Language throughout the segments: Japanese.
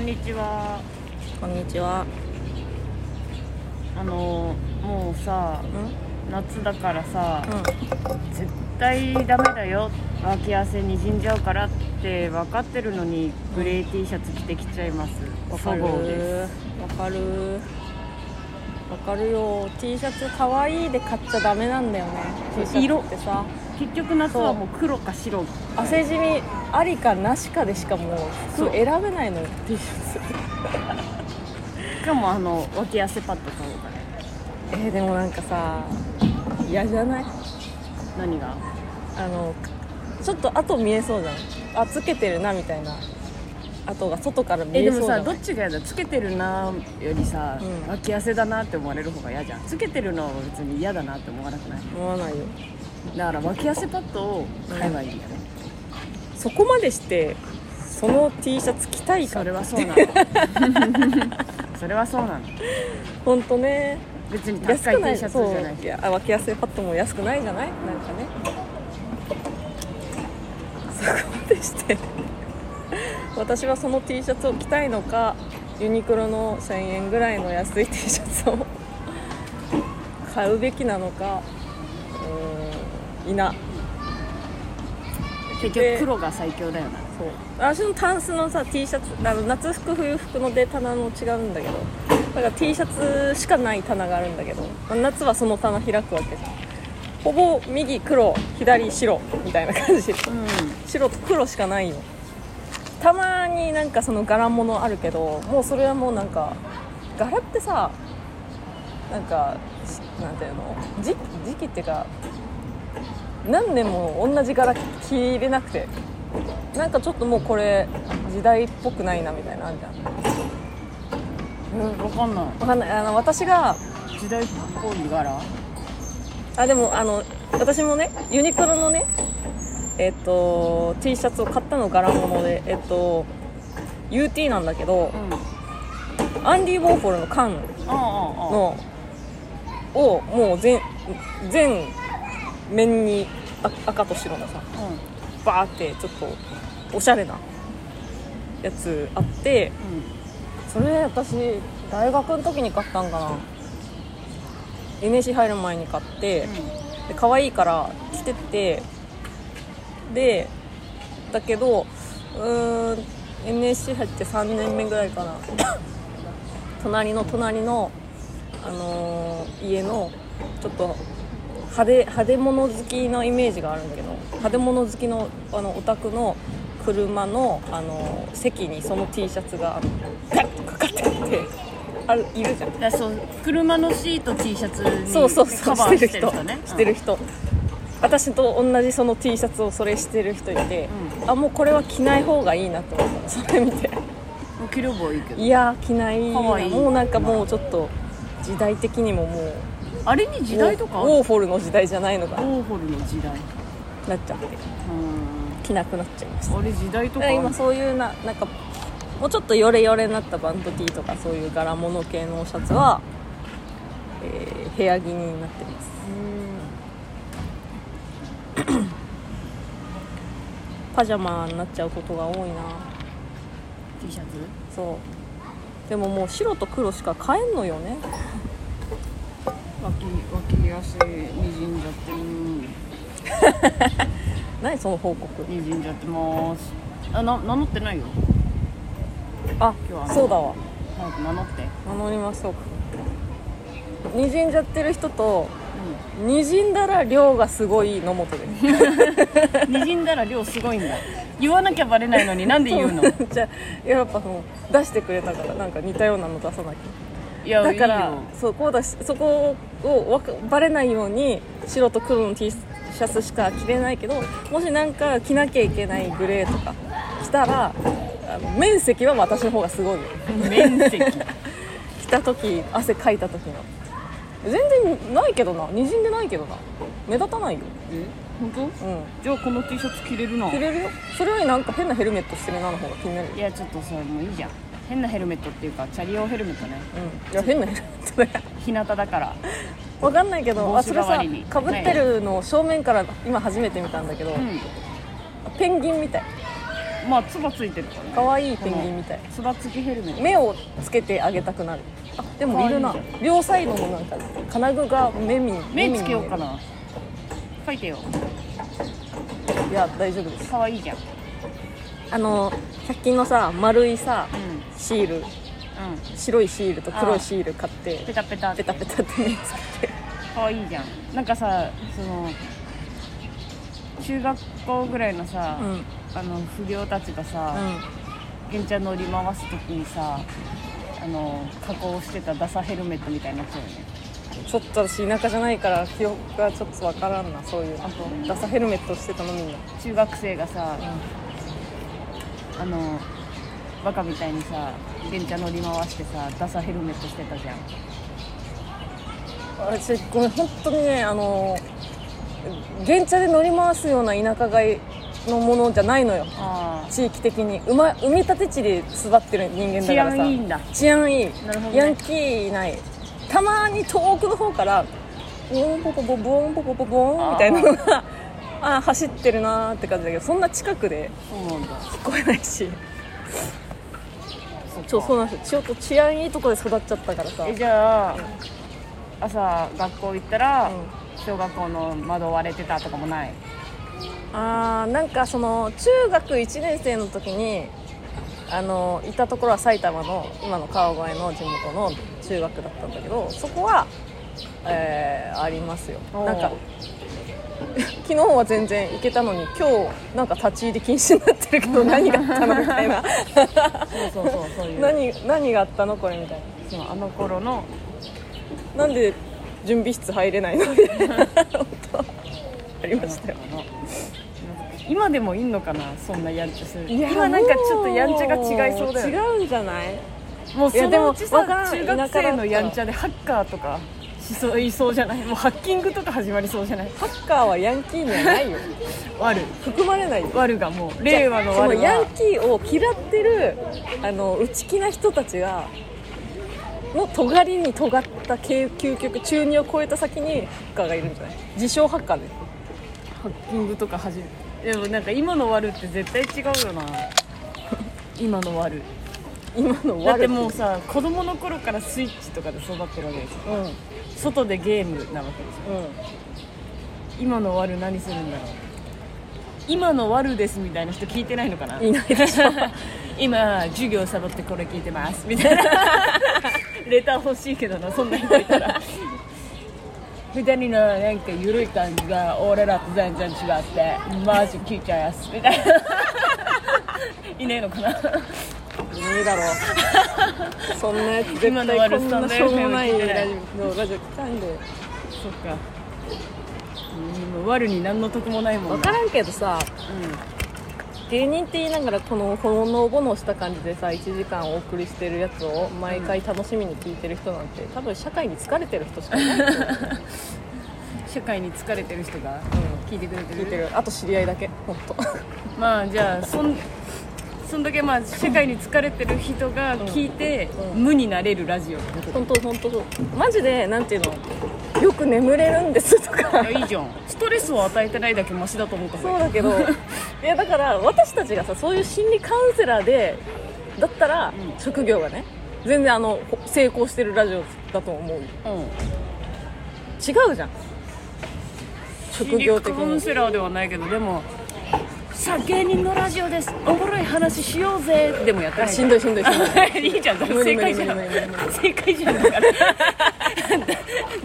んにちはこんにちは。あのもうさうん？夏だからさ、う絶対ダメだよ脇汗にじんじゃうからって分かってるのにグレー T シャツ着てきちゃいますん。わかる。わかる。わかるよ。T シャツ可愛いで買っちゃダメなんだよね。T シャツってさ、結局夏はもう黒か白汗じみありかなしかでしかもうそう服選べないのよ T シャツ。しかもあの脇汗パッド買おうかねえー、でもなんかさ、嫌じゃない？何が？あのちょっと跡見えそうじゃん。あつけてるなみたいな。跡が外から見えでもさどっちが嫌だ？つけてるなよりさ、うん脇汗だなって思われる方が嫌じゃんつけてるのは別に嫌だなって思わなくない？思わないよ。だから脇汗パッドを買えばいいんだよね、そこまでしてその T シャツ着たいかそれはそうなのそれはそうなの。本当ね。別に高い T シャツじゃない。そう。いやあ脇汗パッドも安くないじゃない？なんかね。そこまでして。私はその T シャツを着たいのかユニクロの1000円ぐらいの安い T シャツを買うべきなのかうーんいな。結局黒が最強だよな。そう。私のタンスのさ T シャツあの夏服冬服ので棚の違うんだけど。だから T シャツしかない棚があるんだけど。夏はその棚開くわけじゃん。ほぼ右黒左白みたいな感じ。う白と黒しかないよたまになんかその柄物あるけどもうそれはもうなんか柄ってさなんかしなんていうの？時時期っていうか何年も同じ柄着れなくてなんかちょっともうこれ時代っぽくないなみたいなのあるじゃん。ん、え分かんない。わかんない。あの私が時代っぽい柄？あでもあの私もねユニクロのねえっと T シャツを買ったの柄物でえっと UT なんだけどうん。アンディ・ウォーホルの缶のをもう全全面にあ赤と白のさあうん。バーってちょっとおしゃれなやつあってそれ私大学の時に買ったんかな。NSC 入る前に買ってで可愛いから着てってでだけどうーん NSC 入って3年目ぐらいかな。隣の隣の、あのー家のちょっと派手派手物好きのイメージがあるんだけど派手物好きのあのお宅の車の、あのー席にその T シャツがガッとかかっててあるいるじゃん。そう車のシート T シャツにそうそうそうカバーしてる人。してる人ね。してる人。私と同じその T シャツをそれしてる人いて、うあもうこれは着ない方がいいなと思った。それ見て。うん着ればいいけど。いやー着ないいもうなんかもうちょっと時代的にももうあれに時代とかウォーホルの時代じゃないのか。ウォーホルの時代。なっちゃって。うん。着なくなっちゃいました。あれ時代とかだから今そういうななんかもうちょっとヨレヨレになったバンド T とかそういう柄物系のシャツは、えー部屋着になってます。パジャマになっちゃうことが多いな。T シャツ？そう。でももう白と黒しか買えんのよね脇脇汗にじんじゃってる。何その報告？にじんじゃってます。あな名乗ってないよ。あ今日はそうだわ。早く名乗って。名乗りましょうか。にじんじゃってる人とにじんだら量がすごい野本で。す にじんだら量すごいんだ。言わなきゃバレないのになんで言うの？じゃあやっぱその出してくれたからなんか似たようなの出さなきいやゃだからいいよそうこうだしそこをバレないように白と黒の T シャツしか着れないけどもしなんか着なきゃいけないグレーとか着たらあの面積は私の方がすごいよ。面積。着た時汗かいた時の。全然ないけどな。にじんでないけどな。目立たないよ。え？本当？うん。じゃあこの T シャツ着れるな。着れるよ。それよりなんか変なヘルメットしてるなの方が気になるよ。いやちょっとさもういいじゃん変なヘルメットっていうかチャリ用ヘルメットね。うん。いや変なヘルメットだよ。日向だから。わかんないけどあそれさかぶってるのを正面から今初めて見たんだけど、うん。ペンギンみたい。まあつばついてるからね。可愛いペンギンみたい。つば付きヘルメット。目をつけてあげたくなる。あでもいるな。両サイドのなんか金具が目に目つけようかな。な書いてよ。いや大丈夫です。可愛いじゃんあの100均のさ丸いさうん。シール。うん。白いシールと黒いシール買ってペタペタペタペタって目つけて。可愛いじゃん。なんかさその中学校ぐらいのさ、うん。うんあの不良たちがさ、玄ちゃん乗り回す時にさあの加工してたダサヘルメットみたいになっちゃうよね。ちょっと私田舎じゃないから記憶がちょっとわからんなそういう。あと。ダサヘルメットしてたのみんな、中学生がさ、あのバカみたいにさ玄ちゃん乗り回してさダサヘルメットしてたじゃん。私ごめん本当にねあの原茶で乗り回すような田舎街のものじゃないのよ。あ地域的に。生,、ま、埋め立て地で育ってる人間だ治からさ。安いいんだ。治安いい。ね。ヤンキーいない。たまに遠くの方からボーンポポポボーンポポポボーンみたいなのがあー走ってるなーって感じだけどそんな近くでそうなんだ。聞こえないし。そうそうなんですよ。ちょっと治安いいとこで育っちゃったからさ。えじゃあ朝学校行ったら、うん。小学校の窓割れてたとかもない？あーなんかその中学1年生の時にあのいたところは埼玉の今の川越の地元の中学だったんだけどそこは、えーありますよ。なんか昨日は全然行けたのに今日なんか立ち入り禁止になってるけど 何があったのみたいな。そうそうそうそういう。何何があったのこれみたいそうあの頃の。ななんで準備室入れないのみたいな。ことありましたよ。今でもいんのかなそんなやんちゃする。いや今なんかちょっとやんちゃが違いそうだよね違うんじゃないもうそいやでものうちさ中学生のやんちゃでハッカーとかしそういそうじゃない。もうハッキングとか始まりそうじゃない？ハッカーはヤンキーにはないよ。ワル含まれない。よワルがもう令和のワルヤンはキーを嫌ってるあの内気な人たちがの尖りに尖った究究極中二を超えた先にハッカーがいるんじゃない？自称ハッカーでハッキングとか始めでもなんか今のワルって絶対違うよな。今のワル今のだって悪もうさ子供の頃からスイッチとかで育ってるわけですようんうん外でゲームなわけですよ。今のワル何するんだろう。今のワルですみたいな人聞いてないのかな。いないでしょ。今授業サボってこれ聞いてます。みたいな。レター欲しいけどなそんな人いたら。二人のなんか緩い感じが俺らと全然違ってマジ聞いちゃいやすみた いないねえのかないいだろうそんなやつ絶今のワ対こんなしょうもない FM 聞いてないラジオラジオ聞かんでそっかうんワルに何の得もないもん分からんけどさう芸人って言いながらこのほのぼのした感じでさ1時間お送りしてるやつを毎回楽しみに聞いてる人なんて多分社会に疲れてる人しかいないと思う、ん社会に疲れてる人が聞いてくれてる聞いてるあと知り合いだけ本当まあじゃあそんそんだけまあ社会に疲れてる人が聞いて、うん。無になれるラジオ。本当本当そう。マジでなんていうの？よく眠れるんですとか。いやいいじゃん。ストレスを与えてないだけマシだと思った方がいいそうだけど。いやだから私たちがさそういう心理カウンセラーでだったら、ん。職業がね全然あのほ成功してるラジオだと思ううん。違うじゃん。職業的カウンにセラーではないけどでもさあ芸人のラジオです。おもろい話しようぜ。でもやってないしんどいしんどいしんどい。いいじゃん。正解じゃん。正解じゃんだから。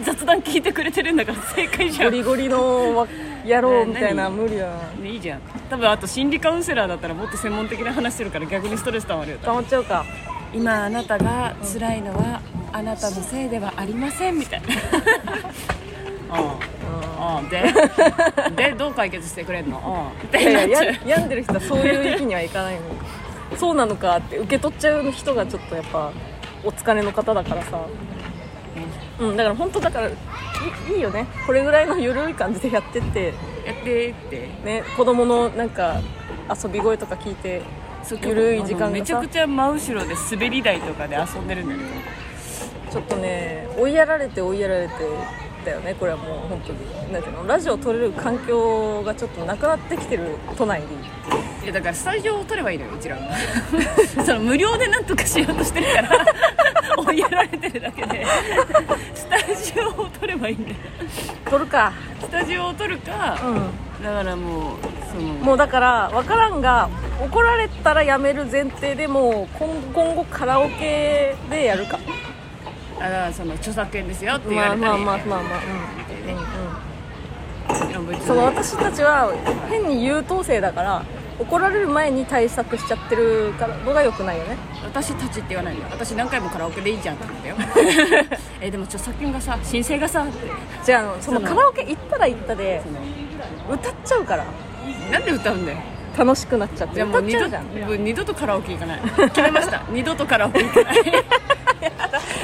雑談聞いてくれてるんだから正解じゃん。ゴリゴリのわ野郎みたいな何？無理だないいじゃん。多分あと心理カウンセラーだったらもっと専門的な話してるから逆にストレス溜まるよ溜まっちゃうか。今あなたが辛いのはあなたのせいではありませんみたいなああああで でどう解決してくれんの？ああっていやいやなっちゃう。や病んでる人はそういう域にはいかないの。そうなのかって受け取っちゃう人がちょっとやっぱお疲れの方だからさ。うん。だから本当だからいいいいよね。これぐらいの緩い感じでやってって。やってって。ね子供のなんか遊び声とか聞いてそうゆるい時間がさ。めちゃくちゃ真後ろで滑り台とかで遊んでるんだけどちょっとね追いやられて追いやられてだよねこれはもう本当に。なんていうのラジオ撮れる環境がちょっとなくなってきてる都内に。いやだからスタジオを取ればいいのようちらはその無料でなんとかしようとしてるから追いやられてるだけで。スタジオを取ればいいんだよ。取るか。スタジオを取るか、うだからもうそのんもうだから分からんが怒られたらやめる前提でもう今今後カラオケでやるかあだからその著作権ですよって言われたり。まあまあまあまあみたいなねうんうんその私たちは変に優等生だから怒られる前に対策しちゃってるからのが良くないよね私たちって言わないんだ私何回もカラオケでいいじゃんって言うんだよえでも著作権がさ申請がさってじゃあそのカラオケ行ったら行ったで歌っちゃうからなんで歌うんだよ楽しくなっちゃってじゃあもう二度歌っちゃうじゃんもう二度とカラオケ行かない決めました二度とカラオケ行かない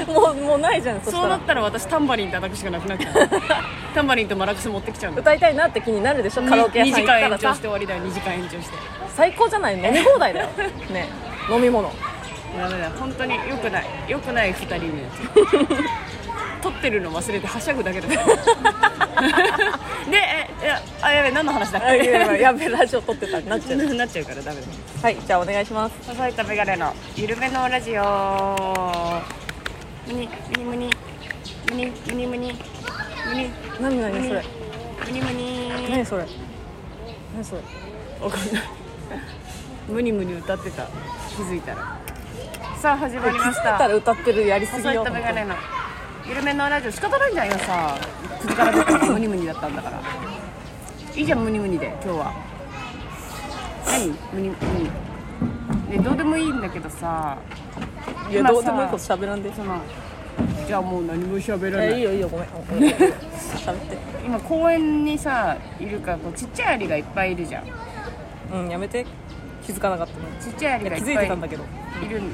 もうもうないじゃんそうなったら私タンバリン叩くしかなくなっちゃう。タンバリンとマラカス持ってきちゃう歌いたいなって気になるでしょカラオケ屋2さん時間延長行ったらさ。して終わりだよ。2時間延長して。最高じゃない飲み放題だよね。飲み物。ダメだ。本当に良くない。良くない2人のやつ撮ってるの忘れてはしゃぐだけだ。か らでえいやあやべ何の話だっけ？やべえラジオ撮ってた。になっちゃうなっちゃうからダメだはいじゃあお願いします。細いとメガネのゆるめのラジオ。むにむにむにむにむにむにむに。何何それ？むにむに何それ？何それ？わかんない。むにむに歌ってた。気づいたら。さあ始まりまし気づいたたら歌ってるやりすぎ細いよとメガネのゆるめのラジオ仕方ないじゃん今さ。9時から出たのムニムニだったんだから。いいじゃんムニムニで今日は。何？ムニムニねどうでもいいんだけどさ。いやどうでもいいこと喋らんで。そのじゃあもう何も喋らない。えいいよいいよごめんごめん。喋って。今公園にさいるからこうちっちゃいアリがいっぱいいるじゃん。うんやめて。気づかなかったねちっちゃいアリがいっぱいづいてたんだけど。いるの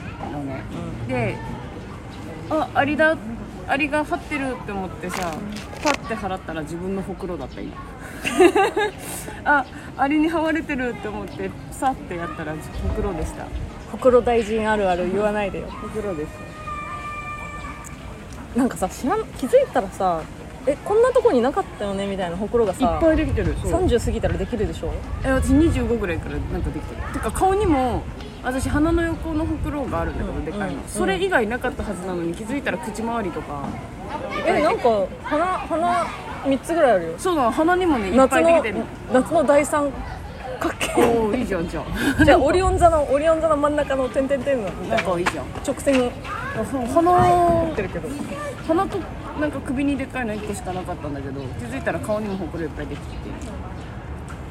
ね、であアリだアリが張ってるって思ってさパッて払ったら自分のほくろだった今。あアリに這われてるって思ってさってやったらほくろでした。ほくろ大臣あるある言わないでよ。ほくろです。なんかさ知らん気づいたらさえこんなとこになかったよねみたいなほくろがいっさぱいできてるそう。30過ぎたらできるでしょ？え私25ぐらいからなんかできてる。てか顔にも私鼻の横のほくろがあるんだけど、うんでかいの、うんそれ以外なかったはずなのに気づいたら口周りとか。えなんか鼻鼻3つぐらいあるよ。そうなの鼻にもねいっぱいできてる。夏の第三角形。おおいいじゃんじゃあ。じゃあオリオン座のオリオン座の真ん中の点々点のないんなかいいじゃん。直線。そう鼻ってるけど。鼻となんか首にでっかいの1個しかなかったんだけど気づいたら顔にもほくろいっぱいできてて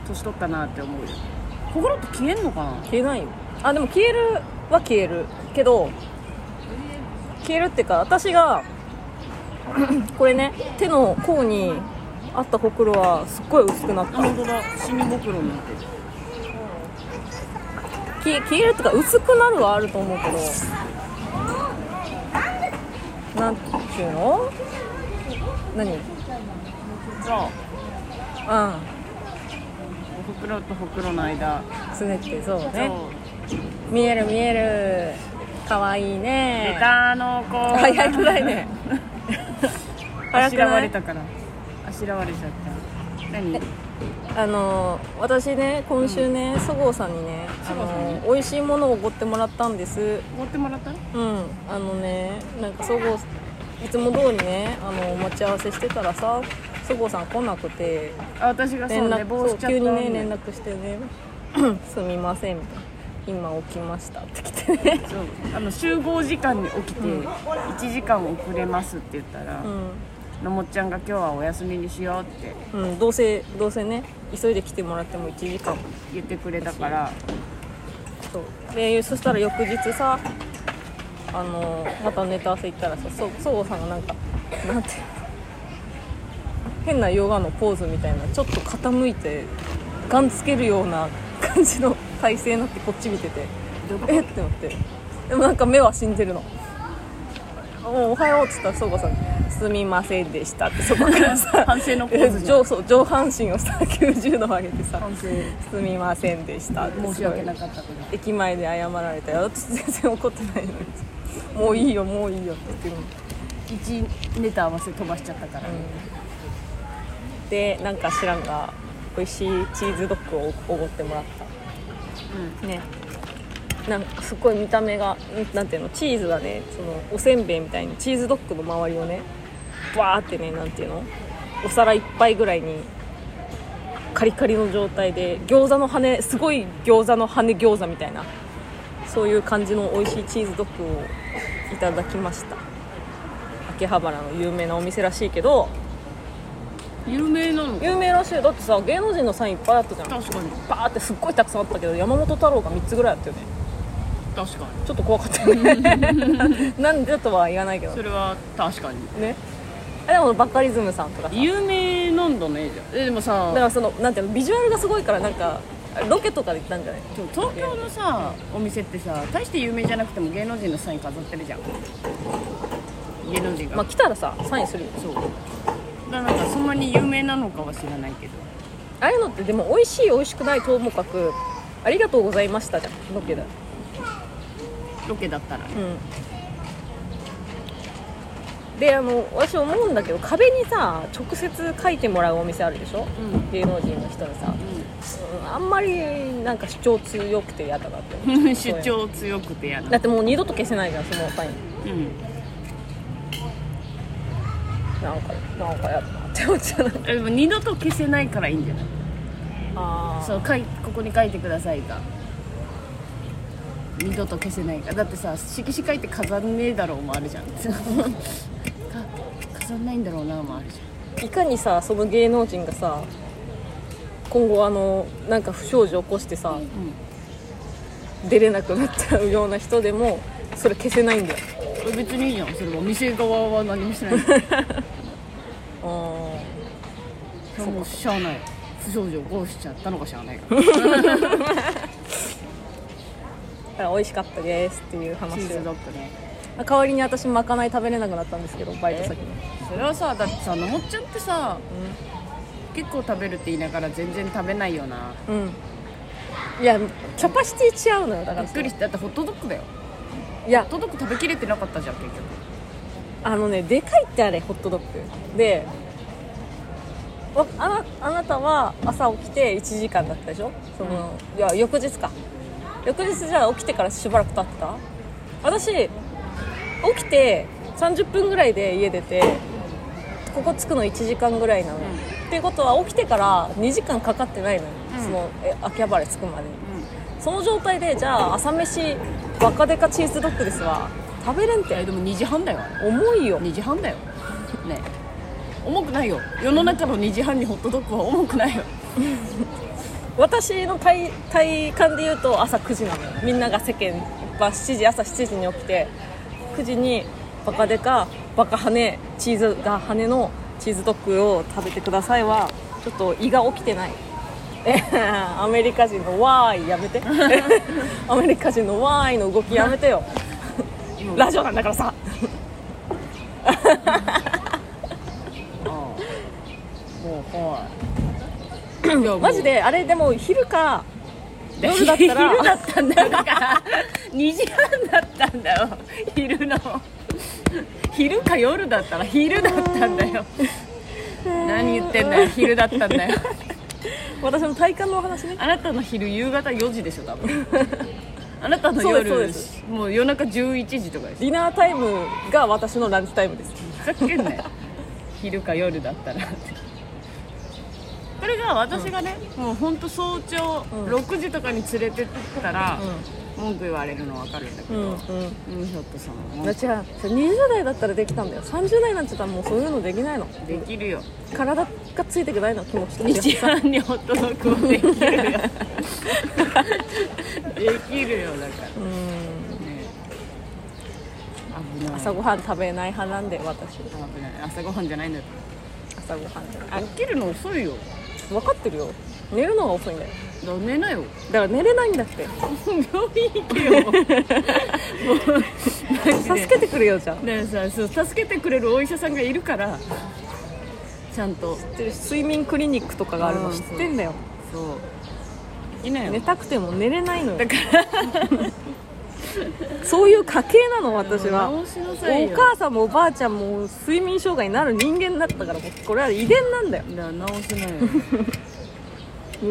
年取ったなって思うよ。ほくろって消えんのかな？消えないよあでも消えるは消えるけど消えるっていうか私が これね手の甲にあったほくろはすっごい薄くなった。あ本当だ。シミほくろに。なってる消え消えるっていうか薄くなるはあると思うけどなんていうの？何？うん。ほくろとほくろの間。すねってそうそう。ね見える見える。かわいいね。レターの子早くないね。あしらわれたから。あしらわれちゃった。何？あの私ね今週ねそごうさんにねあの美味しいものをおごってもらったんです。持ってもらった？うん。あのねなんかそごういつも通りねあの待ち合わせしてたらさそごうさん来なくて。あ私がそう寝連絡そう急にね連絡してね。すみませんみたいな今起きましたって来て。ねそう。あの集合時間に起きて1時間遅れますって言ったら、のもっちゃんが今日はお休みにしようってうん、うん、どうせどうせね急いで来てもらっても1時間言ってくれたから。そう。でそしたら翌日さあのまたネタ合わせ行ったらさそそごうさんがなんかなんて変なヨガのポーズみたいなちょっと傾いてガンつけるような感じの体勢になってこっち見てて。え？ってなって。でもなんか目は死んでるの「おおはよう」っつったらそごうさん「すみませんでした」ってそこからさ。反省のポーズ上そう上半身をさ90度上げてさ反省「すみませんでした」って申し訳なかった駅前で謝られたよ。私全然怒ってないのに。もういいよもういいよって言ってるの、1ネタ合わせ飛ばしちゃったから、でなんか知らんが美味しいチーズドッグをおごってもらったね。なんかすごい見た目がんなんていうのチーズがね。そのおせんべいみたいにチーズドッグの周りをねバーってねなんていうのお皿いっぱいぐらいにカリカリの状態で餃子の羽すごい餃子の羽餃子みたいなそういう感じの美味しいチーズドッグをいただきました。秋葉原の有名なお店らしいけど有名なの？有名らしい。よだってさ芸能人のサインいっぱいあったじゃん。確かに。バーってすっごいたくさんあったけど山本太郎が3つぐらいあったよね。確かちょっと怖かったよね。なんでとは言わないけど。にそれは確かに。ね。あでもバカリズムさんとかさ。有名なんだねじゃあ。えでもさだからそのなんていうのビジュアルがすごいからなんかロケとかで行ったんじゃない？東京のさお店ってさ大して有名じゃなくても芸能人のサイン飾ってるじゃん。芸能人が、まあ来たらさサインするよ。そうだからなんかそんなに有名なのかは知らないけど。ああいうのってでも美味しい美味しくないともかくありがとうございましたじゃんロケだ。ロケだったら。ねうん。であの私思うんだけど壁にさ直接書いてもらうお店あるでしょ、うん。芸能人の人にさ、うんあんまりなんか主張強くて嫌だなって 主張強くてやだ。だってもう二度と消せないじゃんそのサイン。うんなんかなんかやだなって思っちゃう。え でも二度と消せないからいいんじゃない？あそうかいここに書いてくださいが。二度と消せないから。だってさ色紙書いて飾んねえだろうもあるじゃん。か 飾んないんだろうなもあるじいかにさその芸能人がさ今後あのなんか不祥事起こしてさゃん、うん、出れなくなっちゃうような人でもそれ消せないんだよ別にいいじゃん。それは店側は何もしてない。あそれはもうしゃあない。不祥事起こしちゃったのがしゃあないか。ら あ美味しかったですっていう話チーズドをッグね代わりに私まかない食べれなくなったんですけどバイト先の。それはさだってさのもっちゃんってさ結構食べるって言いながら全然食べないよな。うん、うん、いやキャパシティ違うのよだからびっくりしてだってホットドッグだよいや。ホットドッグ食べきれてなかったじゃん結局。あのねでかいってあれホットドッグ。でわあなあなたは朝起きて1時間だったでしょ？その、いや翌日か。翌日じゃあ起きてからしばらく経ってた？私起きて30分ぐらいで家出てここ着くの1時間ぐらいなの、っていうことは起きてから2時間かかってないのよ、うん。そのえ秋葉原着くまでに。その状態でじゃあ朝飯バカデカチーズドッグですわ。食べれんて。えでも2時半だよ重いよ。2時半だよ。ね。重くないよ。世の中の2時半にホットドッグは重くないよ。私の体体感で言うと朝9時なのよ。みんなが世間は7時朝7時に起きて9時にバカデカバカ羽チーズが羽のチーズドッグを食べてくださいはちょっと胃が起きてない。え アメリカ人のワーイやめて。アメリカ人のワーイの動きやめてよ。ラジオなんだからさ。マジであれでも昼か夜だったら。昼だったんだから2時半だったんだよ。昼の。昼か夜だったら昼だったんだよ。何言ってんだよ。昼だったんだよ 私の体感のお話ね。あなたの昼夕方4時でしょ多分。あなたのそうですうです。もう夜中11時とかです。ディナータイムが私のランチタイムです。ふざけんなよ。昼か夜だったら。これが私がね、もう本当早朝うん。6時とかに連れてったら、文句言われるの分かるんだけど、うんひょっとさんだ違う。20代だったらできたんだよ。30代なんて言ったらもうそういうのできないの。できるよ。体がついてくないの気持ちと2時半にホットドッグもできるよ。できるよだから。うん。朝ごはん食べない派なんで私危ない。朝ごはんじゃないんだよ。朝ごはんじゃない。起きるの遅いよ。分かってるよ。寝るのが遅いんだよ寝なよ。だから寝れないんだって。病院行けよもう助けてくれよじゃんでさそう助けてくれるお医者さんがいるからちゃんと。睡眠クリニックとかがあるの知ってんだよ。そう。いないよ。寝たくても寝れないのよ。だから。そういう家系なの私は。お母さんもおばあちゃんも睡眠障害になる人間だったからこれは遺伝なんだよ。だから直せないよ うん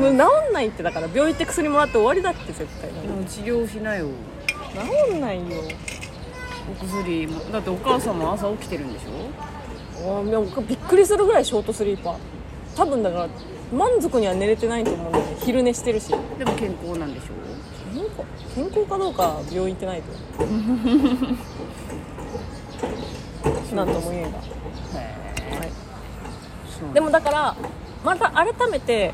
もう治んないってだから病院行って薬もらって終わりだって絶対。でも治療しなよ。治んないよ。お薬もだってお母さんも朝起きてるんでしょ？あーでもびっくりするぐらいショートスリーパー。多分だから満足には寝れてないと思うんだよね。昼寝してるし。でも健康なんでしょ？健康健康かどうか病院行ってないと なんとも言えんが、へはい、えでもだからまた改めて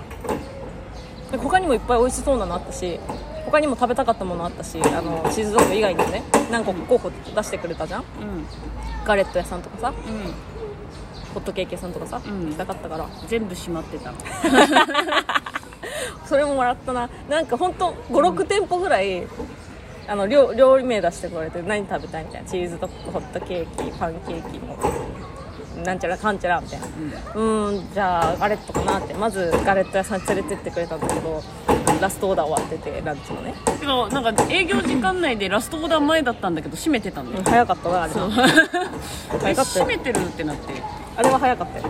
他にもいっぱい美味しそうなのあったし他にも食べたかったものあったしあのチーズドッグ以外にもね何個か候補出してくれたじゃん？うん。ガレット屋さんとかさうホットケーキ屋さんとかさ、うん。行きたかったから。ん全部閉まってたの。それももらったな。なんか本当56店舗ぐらいあの料料理名出してこられて何食べたいみたいな。チーズドッグホットケーキパンケーキもなんちゃらかんちゃらみたいな。うーんじゃあガレットかなって。まずガレット屋さん連れてってくれたんだけどラストオーダー終わっててランチのね、けどなんか営業時間内でラストオーダー前だったんだけど閉めてたんだよ。うん早かったなあれな早かったよ。閉めてるってなって。あれは早かったよ。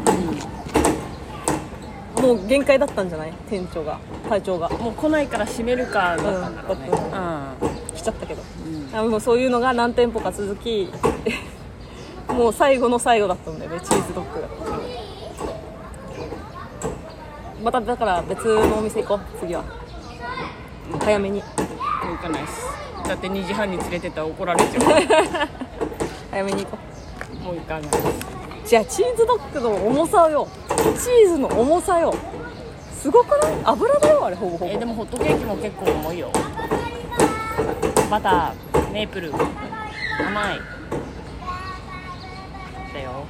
もう限界だったんじゃない？店長が隊長が。もう来ないから閉めるかだったんだろうね。来ちゃったけど。うん、あもうそういうのが何店舗か続きもう最後の最後だったんだよねチーズドッグ。がまただから別のお店行こう次は。早めに。もう行かないっす。だって2時半に連れてったら怒られちゃう。早めに行こもう行かないうじゃあチーズドッグの重さよ。チーズの重さよ。すごくない？油だよあれほぼほぼ。えでもホットケーキも結構重いよ。バターメープル甘いだよ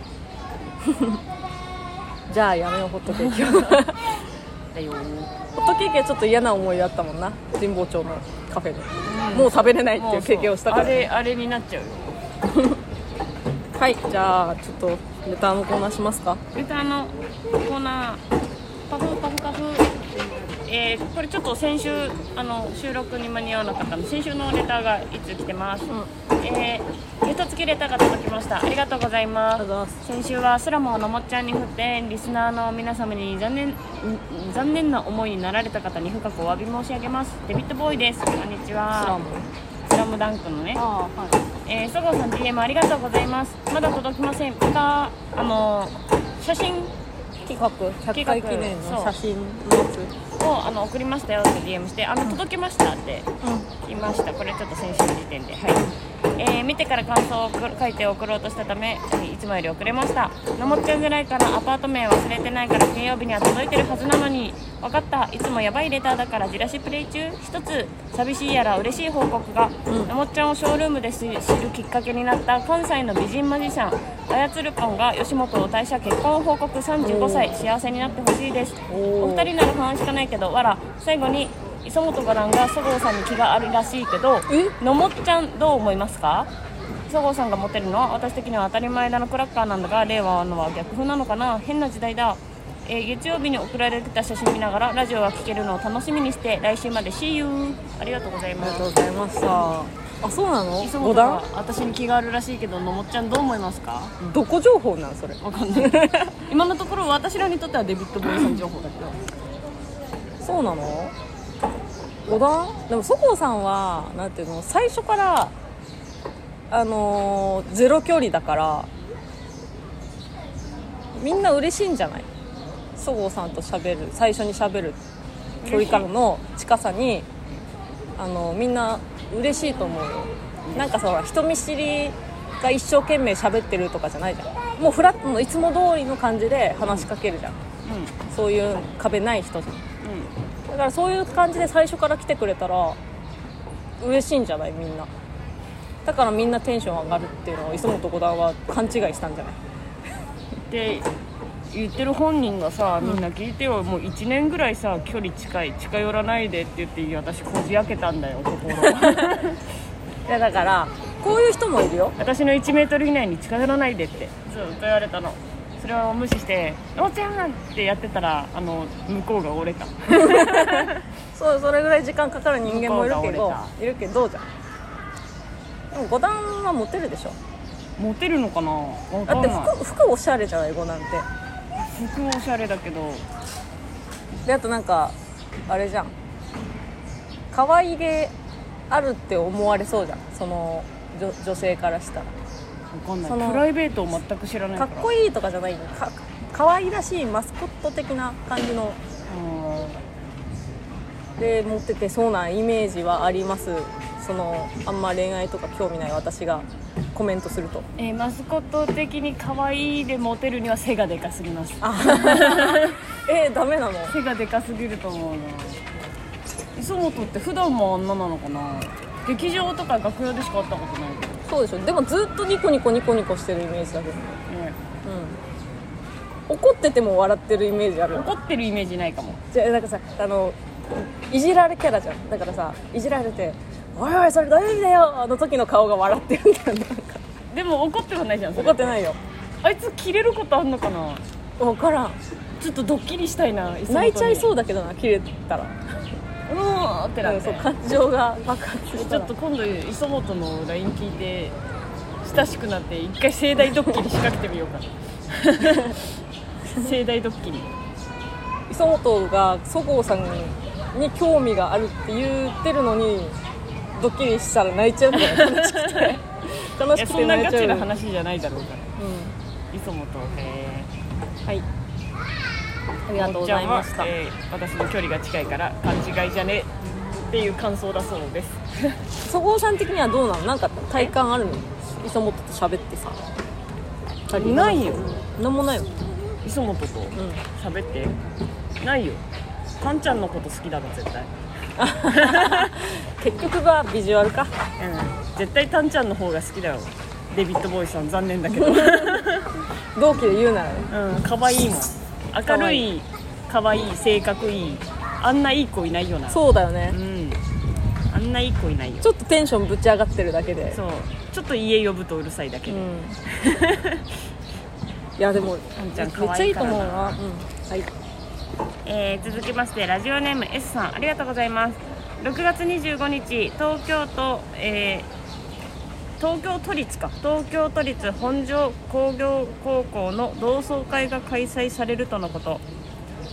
じゃあやめようホットケーキを。ホットケーキはちょっと嫌な思い出あったもんな。神保町のカフェで、もう食べれないっていう経験をしたから。あれあれになっちゃうよ。はいじゃあちょっとレターのコーナーしますか。レターのコーナー。パフパフパフえーこれちょっと先週あの収録に間に合わなかったので先週のレターがいつ来てます、えー、ゲト付きレターが届きました。ありがとうございあます。先週は空ものもっちゃんに振ってリスナーの皆様に残念ん残念な思いになられた方に深くお詫び申し上げます。デビッドボーイです。こんにちは。ムスラムダンクのね。ああはい。えー、そごうさん DM ありがとうございます。まだ届きません。またあの写真企画100回記念の写真のやつ。をあの送りましたよって DM してあの届けましたって言いました。これちょっと先週の時点で。はい、えー見てから感想を書いて送ろうとしたためえーいつもより遅れました。のもっちゃんぐらいからアパート名忘れてないから金曜日には届いてるはずなのに。分かった。いつもやばいレターだからじらしプレイ中。一つ寂しいやら嬉しい報告が、のもっちゃんをショールームで知知るきっかけになった関西の美人マジシャン。操るポンが吉本を退社結婚を報告35歳。幸せになってほしいです。お二人なら不安しかないけどわら最後に磯本五段がそごうさんに気があるらしいけどえ？のもっちゃんどう思いますか？そごうさんが持ってるのは私的には当たり前だのクラッカーなんだが令和のは逆風なのかな？変な時代だ、えー月曜日に送られてきた写真見ながらラジオが聴けるのを楽しみにして来週まで See you ありがとうございありがとうますございました。あそうなの？磯本私に気があるらしいけどのもっちゃんどう思いますか？どこ情報なんそれ？わかんない。今のところ私らにとってはデビッド・ボーイさん情報だけど。そうなの？五段でもそごうさんはなんていうの最初からあのーゼロ距離だからみんな嬉しいんじゃない？そごうさんと喋る最初に喋る距離感の近さにあのみんな嬉しいと思うよ。なんかさ人見知りが一生懸命喋ってるとかじゃないじゃん。もうフラットのいつも通りの感じで話しかけるじゃん。そういう壁ない人じゃんうん。うんだからそういう感じで最初から来てくれたら嬉しいんじゃない？みんな。だからみんなテンション上がるっていうのを磯本五段は勘違いしたんじゃない？って言ってる本人がさみんな聞いてよ、もう1年ぐらいさ距離近い。近寄らないでって言って私こじ開けたんだよ心 いやだからこういう人もいるよ。私の1メートル以内に近寄らないでって。ずっと言われたのそれを無視して「おっちゃん!」ってやってたらあの向こうが折れた。そうそれぐらい時間かかる人間もいるけどいるけどじゃん。でも五段はモテるでしょ。モテるのかな？わだって服服おしゃれじゃない五段って。服おしゃれだけど。であとなんかあれじゃん。可愛げあるって思われそうじゃん。その女女性からしたら。分かんない。そのプライベートを全く知らないかっこいいとかじゃないの。か可愛らしいマスコット的な感じの。で持っててそうなイメージはあります。そのあんま恋愛とか興味ない私が。コメントすると。えーマスコット的に可愛いでモテるには背がでかすぎます。あ。えダメなの？背がでかすぎると思うな。磯本って普段もあんななのかな。劇場とか楽屋でしか会ったことないそうでしょ。でもずっとニコニコニコニコしてるイメージだけど。ね。ねうん。怒ってても笑ってるイメージある怒ってるイメージないかも。じゃあなんかさあのいじられキャラじゃん。だからさいじられて「おいおいそれ大丈夫だよ」あの時の顔が笑ってるんだよな。んかでも怒ってはないじゃん怒ってないよ。あいつキレることあんのかな？分からん。ちょっとドッキリしたいな泣いちゃいそううだけどな切れたらうってなって。うんそう感情が爆発しちた。らょっと今度磯本の LINE 聞いて親しくなって一回盛大ドッキリ仕掛けてみようか。盛大ドッキリ。磯本がそごうさんに興味があるって言ってるのにドッキリしたら泣いちゃうんだよ悲しくて。悲いやしくそんなガて泣いちゃう。チな話じゃないだろうから。う磯本へんはいありえがとうございました、えー私の距離が近いから勘違いじゃね？っていう感想だそうです。そごうさん的にはどうなのなんか体感あるの？磯本と喋ってさ。ないよ。なんもないよ。磯本とうん。喋って？ないよ。カンちゃんのこと好きだろ絶対。結局はビジュアルか。うん。絶対タンちゃんの方が好きだよ。デビッド・ボーイさん残念だけど。同期で言うならね。うん。可愛いもん明るい可愛い。性格いい。あんないい子いないよな。そうだよね。うん。あんないい子いないよ。ちょっとテンションぶち上がってるだけで。そう。ちょっと家呼ぶとうるさいだけで、うん。いやでもあんちゃん可めっちゃいいと思うな。うん。はい。えー続きましてラジオネーム S さん。ありがとうございます。6月25日東京都、えー東京都立か。東京都立本庄工業高校の同窓会が開催されるとのこと。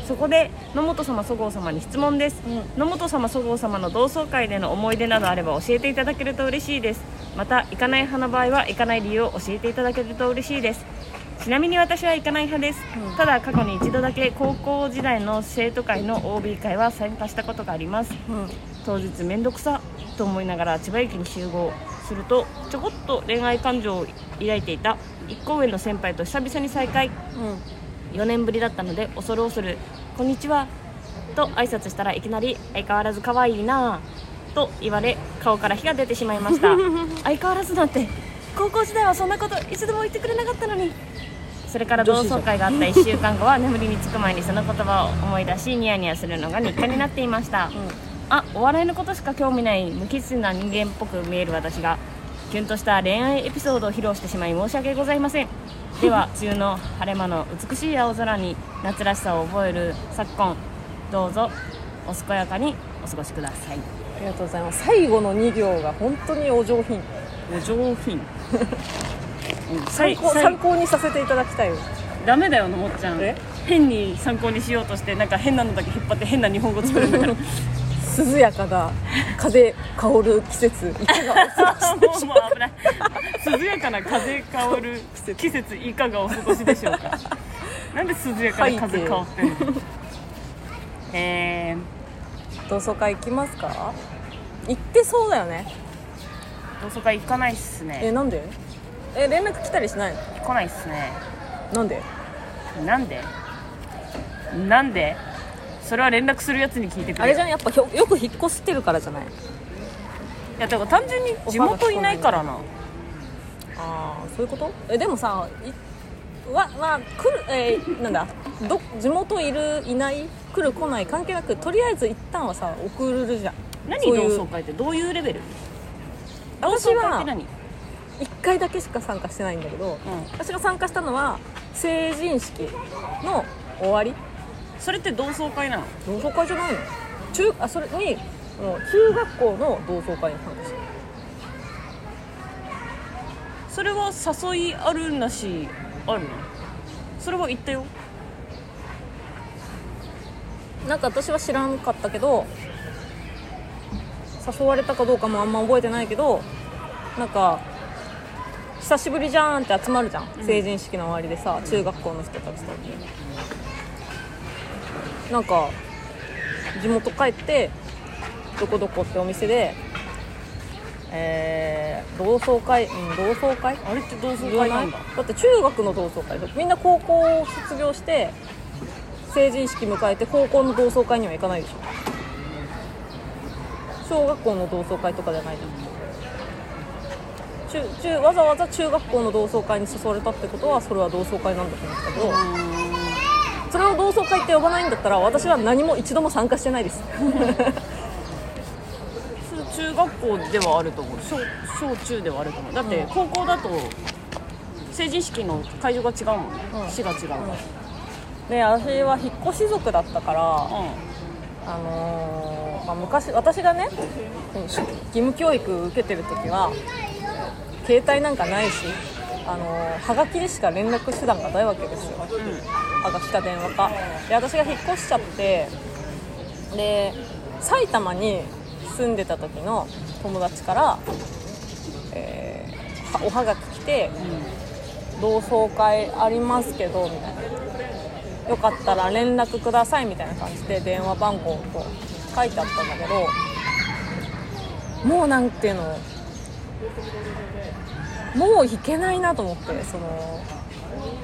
そこで野本様そごう様に質問です、う野本様そごう様の同窓会での思い出などあれば教えていただけると嬉しいです。また行かない派の場合は行かない理由を教えていただけると嬉しいです。ちなみに私は行かない派です、うん。ただ過去に一度だけ高校時代の生徒会の OB 会は参加したことがあります。うん。当日面倒くさと思いながら千葉駅に集合するとちょこっと恋愛感情を抱いていた1個上の先輩と久々に再会。4年ぶりだったので恐る恐る「こんにちは」と挨拶したらいきなり「相変わらず可愛いなぁ」と言われ顔から火が出てしまいました。相変わらずなんて高校時代はそんなこと一度も言ってくれなかったのに。それから同窓会があった1週間後は眠りにつく前にその言葉を思い出しニヤニヤするのが日課になっていました、あお笑いのことしか興味ない無機な人間っぽく見える私がキュンとした恋愛エピソードを披露してしまい申し訳ございません。では梅雨の晴れ間の美しい青空に夏らしさを覚える昨今。どうぞお健やかにお過ごしください。ありがとうございます。最後の2行が本当にお上品。お上品。参考参考にさせていただきたいよ。ダメだよのもっちゃん。え？変に参考にしようとしてなんか変なのだけ引っ張って変な日本語作るんだから涼やかな風香る季節。いかがお過ごしでしょもう危ない涼やかな風香る季節？いかがお過ごしでしょうか なんで涼やかな風香ってんのえー、同窓会行きますか？行ってそうだよね。同窓会行かないっすね。えなんで？え連絡来たりしないの？来ないっすね。なんで？なんで？なんで？それは連絡するやつに聞いてくれあれじゃんやっぱひょよく引っ越してるからじゃない？いやだから単純に地元いないからな。ああそういうこと？えでもさいわまあ来るえーなんだ？ど地元いるいない来る来ない関係なくとりあえず一旦はさ送るじゃん。何そういう同窓会ってどういうレベル？私同窓会っはて何？1回だけしか参加してないんだけど、う私が参加したのは成人式の終わり？それって同窓会なの？同窓会じゃないの。中あそれにあの中学校の同窓会に参加したそれは誘いあるなしあるの？それは言ったよ。なんか私は知らんかったけど誘われたかどうかもあんま覚えてないけどなんか久しぶりじゃんって集まるじゃん、成人式の終わりでさ中学校の人たちとなんか地元帰ってどこどこってお店でえー、同窓会、うん、同窓会？あれって同窓会なんだ。だって中学の同窓会みんな高校を卒業して成人式迎えて高校の同窓会には行かないでしょ。小学校の同窓会とかじゃないじゃん。中中わざわざ中学校の同窓会に誘われたってことはそれは同窓会なんだと思ったけどそれを同窓会って呼ばないんだったら私は何も一度も参加してないです。中学校ではあると思う。小小中ではあると思う。だって高校だと成人式の会場が違うもんね、うん。市が違うから、で私は引っ越し族だったからうあのーまあ、昔私がね義務教育受けてる時は携帯なんかないし、あのーはがきでしか連絡手段がないわけですよ。はがきか電話か。で私が引っ越しちゃってで埼玉に住んでた時の友達から、えーはおはがき来て同窓会ありますけどみたいな。よかったら連絡くださいみたいな感じで電話番号と書いてあったんだけどもうなんていうのもう行けないなと思ってその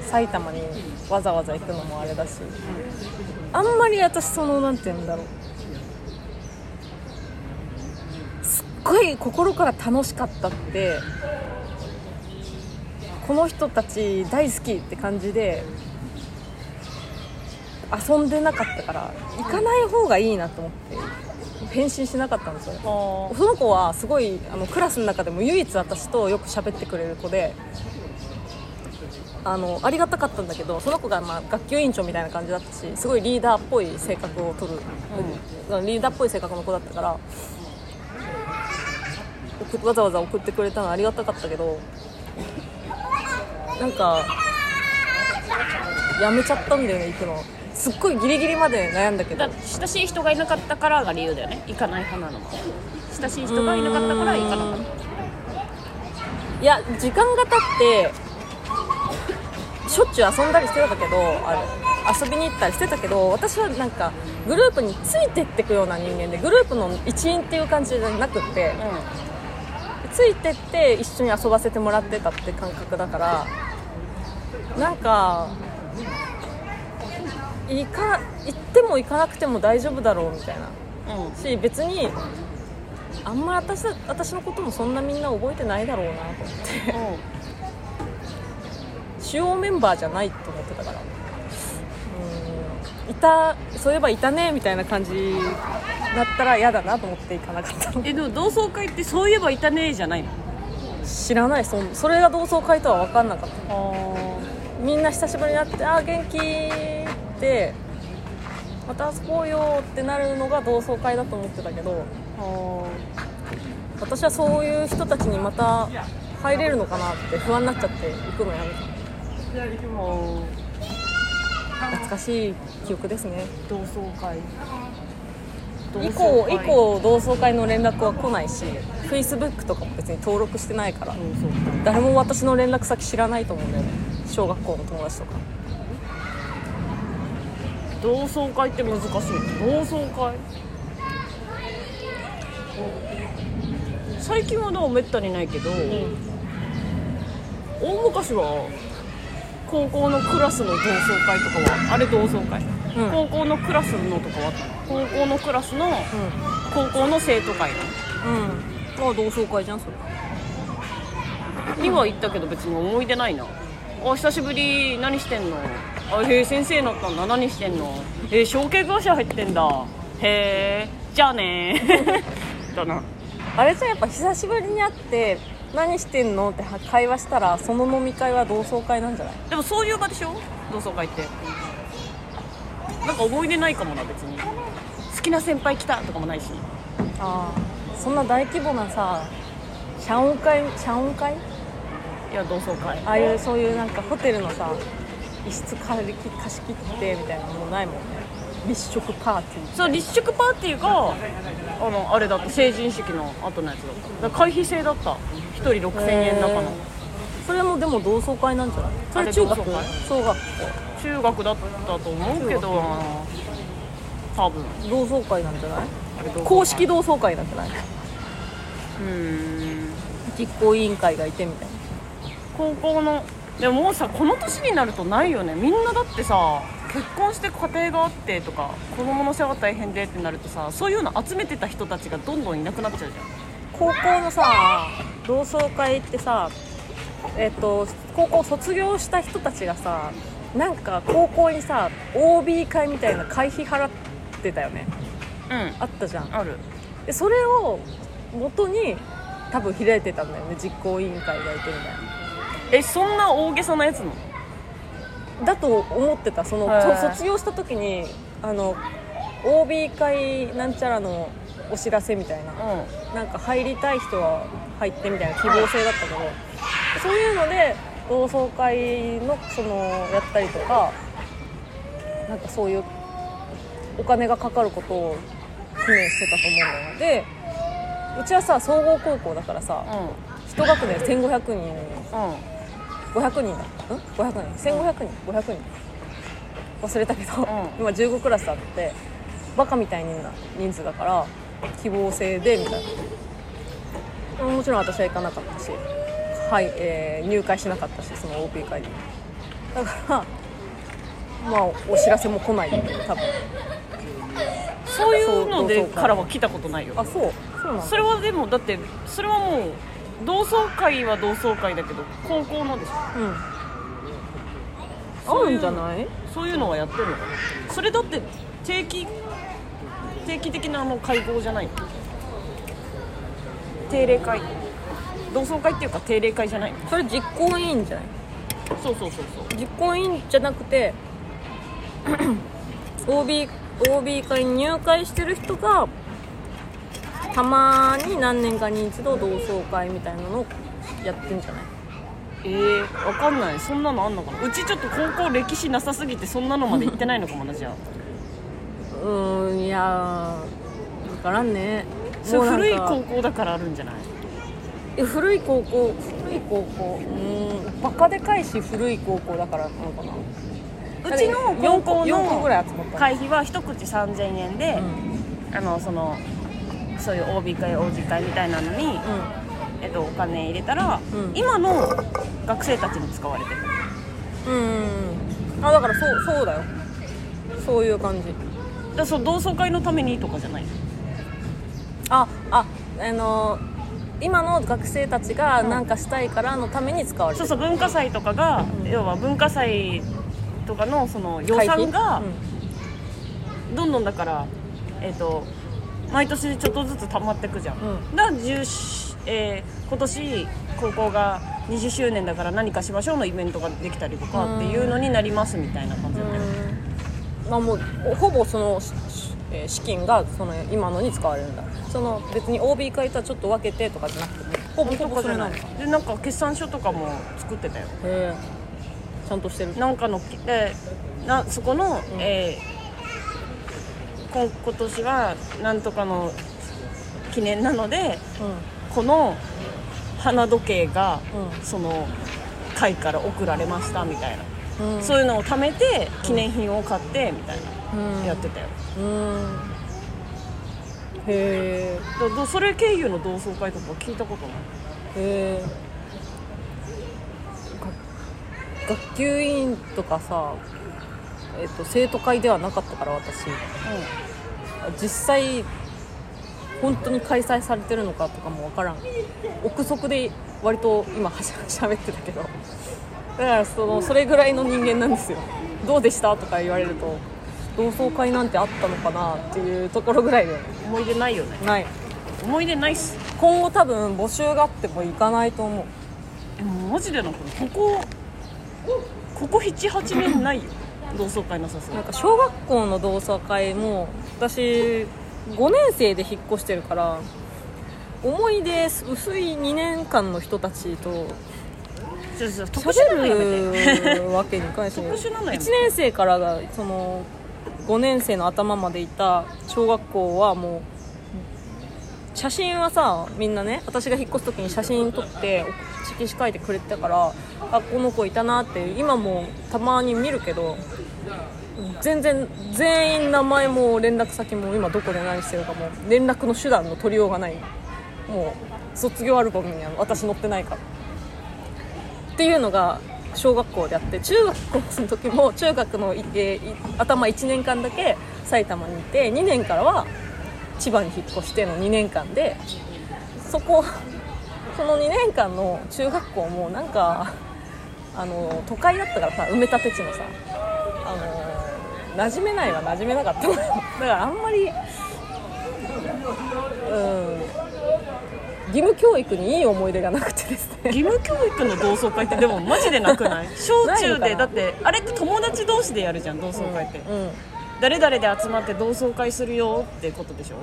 埼玉にわざわざ行くのもあれだし。あんまり私そのなんていうんだろう。すっごい心から楽しかったってこの人たち大好きって感じで遊んでなかったから行かない方がいいなと思って。返信しなかったんですよあその子はすごいあのクラスの中でも唯一私とよく喋ってくれる子であのありがたかったんだけどその子が、まあ、学級委員長みたいな感じだったしすごいリーダーっぽい性格を取る、リーダーっぽい性格の子だったから送わざわざ送ってくれたのはありがたかったけどなんかやめちゃったんだよね行くのすっごいギリギリまで悩んだけど。だ親しい人がいなかったからが理由だよね。行かない派なのも。親しい人がいなかったから行かなかっいや時間が経ってしょっちゅう遊んだりしてたけどあれ遊びに行ったりしてたけど私はなんかグループについてってくような人間でグループの一員っていう感じじゃなくってたついてって一緒に遊ばせてもらってたって感覚だからなんか行か行っても行かなくても大丈夫だろうみたいな。うん。うんし別にあんま私た私のこともそんなみんな覚えてないだろうなと思って。主要メンバーじゃないと思ってたから。うん。いたそういえばいたねみたいな感じだったら嫌だなと思って行かなかったの。えでも同窓会ってそういえばいたねじゃないの？知らないそそれが同窓会とは分かんなかった。あみんな久しぶりに会って「あー元気」ってまた遊ぼうよってなるのが同窓会だと思ってたけど私はそういう人たちにまた入れるのかなって不安になっちゃって行くのやめた。懐かしい記憶ですね。同窓会。以降以降同窓会の連絡は来ないし Facebook とかも別に登録してないから誰も私の連絡先知らないと思うんだよね小学校の友達とか。同窓会って難しい。同窓会？最近はどうめったにないけど、大昔は高校のクラスの同窓会とかはあれ同窓会、うん。高校のクラスのとかは？高校のクラスの高校の生徒会うんうん。あ同窓会じゃんそれ。には行ったけど別に思い出ないなあ久しぶり何してんのあへえ先生になったんだ。何してんのえ証券会社入ってんだへえじゃあね だな。あれじゃんやっぱ久しぶりに会って何してんの？って会話したらその飲み会は同窓会なんじゃない？でもそういう場でしょ？同窓会って。なんか思い出ないかもな別に。好きな先輩来たとかもないし。ああそんな大規模なさ謝恩会謝恩会？いや同窓会。ああいうそういうなんかホテルのさ一室借りき貸し切ってみたいなのもないもんね。立食パーティー。そう立食パーティーがあのあれだった。成人式の後のやつだった。だ会費制だった。1人6000円だかの。へー。それもでも同窓会なんじゃない？そあれれ中学？小学中学だったと思うけど多分。校同窓会なんじゃない？公式同窓会なんじゃない？うーん。実行委員会がいてみたいな高校の。でももうさこの年になるとないよね。みんなだってさ結婚して家庭があってとか子供の世話大変でってなるとさそういうの集めてた人たちがどんどんいなくなっちゃうじゃん。高校のさ同窓会ってさえっと高校卒業した人たちがさなんか高校にさ OB 会みたいな会費払ってたよね。うん。あったじゃん。ある。でそれを元に多分開いてたんだよね実行委員会がいてみたいえそんな大げさなやつの？なだと思ってた。そのへーそ卒業した時にあの OB 会なんちゃらのお知らせみたいな。うなんか入りたい人は入ってみたいな希望制だったけどそういうので同窓会のそのやったりとかなんかそういうお金がかかることを記念してたと思うんだよねでうちはさ総合高校だからさんうん。一学年1500人うん500人だん？500人。1500人。500人。忘れたけど、ん。今15クラスあってバカみたいな人数だから希望制でみたいな。もちろん私は行かなかったしはい、えー入会しなかったしその OP 会にだからまあお知らせも来ない。多分。そういうのでからは来たことないよ。あそう。そうなんだ。それはでもだってそれはもう同窓会は同窓会だけど高校のでしょ？うん。そうんじゃない？そういうのはやってるのかな？それだって定期定期的なあの会合じゃないの？定例会。同窓会っていうか定例会じゃないの？それ実行委員じゃない？そうそうそうそう。実行委員じゃなくて OB, OB 会に入会してる人がたまに何年かに一度同窓会みたいなのをやってんじゃない？えー、わかんない。そんなのあんのかな？うちちょっと高校歴史なさすぎてそんなのまで行ってないのかもなじゃあ。うーんいやー分からんね。それ古い高校だからあるんじゃない？え古い高校？古い高校？うーんバカでかいし古い高校だからなのかな。うちの高校4個ぐらの。会費は一口3000円で、あのそのそういう OB 会 OG 会みたいなのに、うん。えっと、お金入れたら、うん。今の学生たちに使われてる。うんあだからそうそうだよ。そういう感じ。だそう同窓会のためにとかじゃない？あああの今の学生たちが何かしたいからのために使われてる。そうそう文化祭とかが、要は文化祭とかのその予会費算がうん。どんどんだから、えっと毎年ちょっとずつ溜まってくじゃん、うん。だから10しえー今年高校が20周年だから何かしましょうのイベントができたりとかっていうのになりますみたいな感じだったよ。まあもうほぼその資金がその今のに使われるんだ。その別に OB 会とはちょっと分けてとかじゃなくてほぼほぼそれなのでなんか決算書とかも作ってたよ。えちゃんとしてる。なんかのでなそこの、えーこ今年はなんとかの記念なのでこの花時計が、うその会から送られましたみたいな、うん。うんそういうのを貯めて記念品を買ってみたいな、うん。やってたよ。うん。へえそれ経由の同窓会とか聞いたことない？へえが学級委員とかさ、えっと生徒会ではなかったから私。実際本当に開催されてるのかとかも分からん。憶測で割と今はしゃ喋ってたけど。だからそのそれぐらいの人間なんですよ。どうでしたとか言われると同窓会なんてあったのかなっていうところぐらいだよねうん思い出ない。よねない。思い出ないっす。今後多分募集があっても行かないと思う。えもうマジでなここここ78年ないよ同窓会なさすがなんか小学校の同窓会も私5年生で引っ越してるから思い出薄い2年間の人たちとちょちょ特殊なのやめて喋るわけにいかないし特殊なのやめて1年生からがその5年生の頭までいた小学校はもう写真はさみんなね私が引っ越す時に写真撮って色紙書いてくれてたからあこの子いたなって今もたまに見るけど全然全員名前も連絡先も今どこで何してるかも連絡の手段の取りようがない。もう卒業アルバムには私載ってないから。っていうのが小学校であって中学校の時も中学のいえい頭1年間だけ埼玉にいて2年からは千葉に引っ越しての2年間でそこその2年間の中学校もなんかあの都会だったからさ埋め立て地のさあの馴染めないは馴染めなかっただからあんまりうん義務教育にいい思い出がなくてですね。義務教育の同窓会ってでもマジでなくない？小中でだってあれって友達同士でやるじゃん同窓会って、うん。誰々で集まって同窓会するよってことでしょ？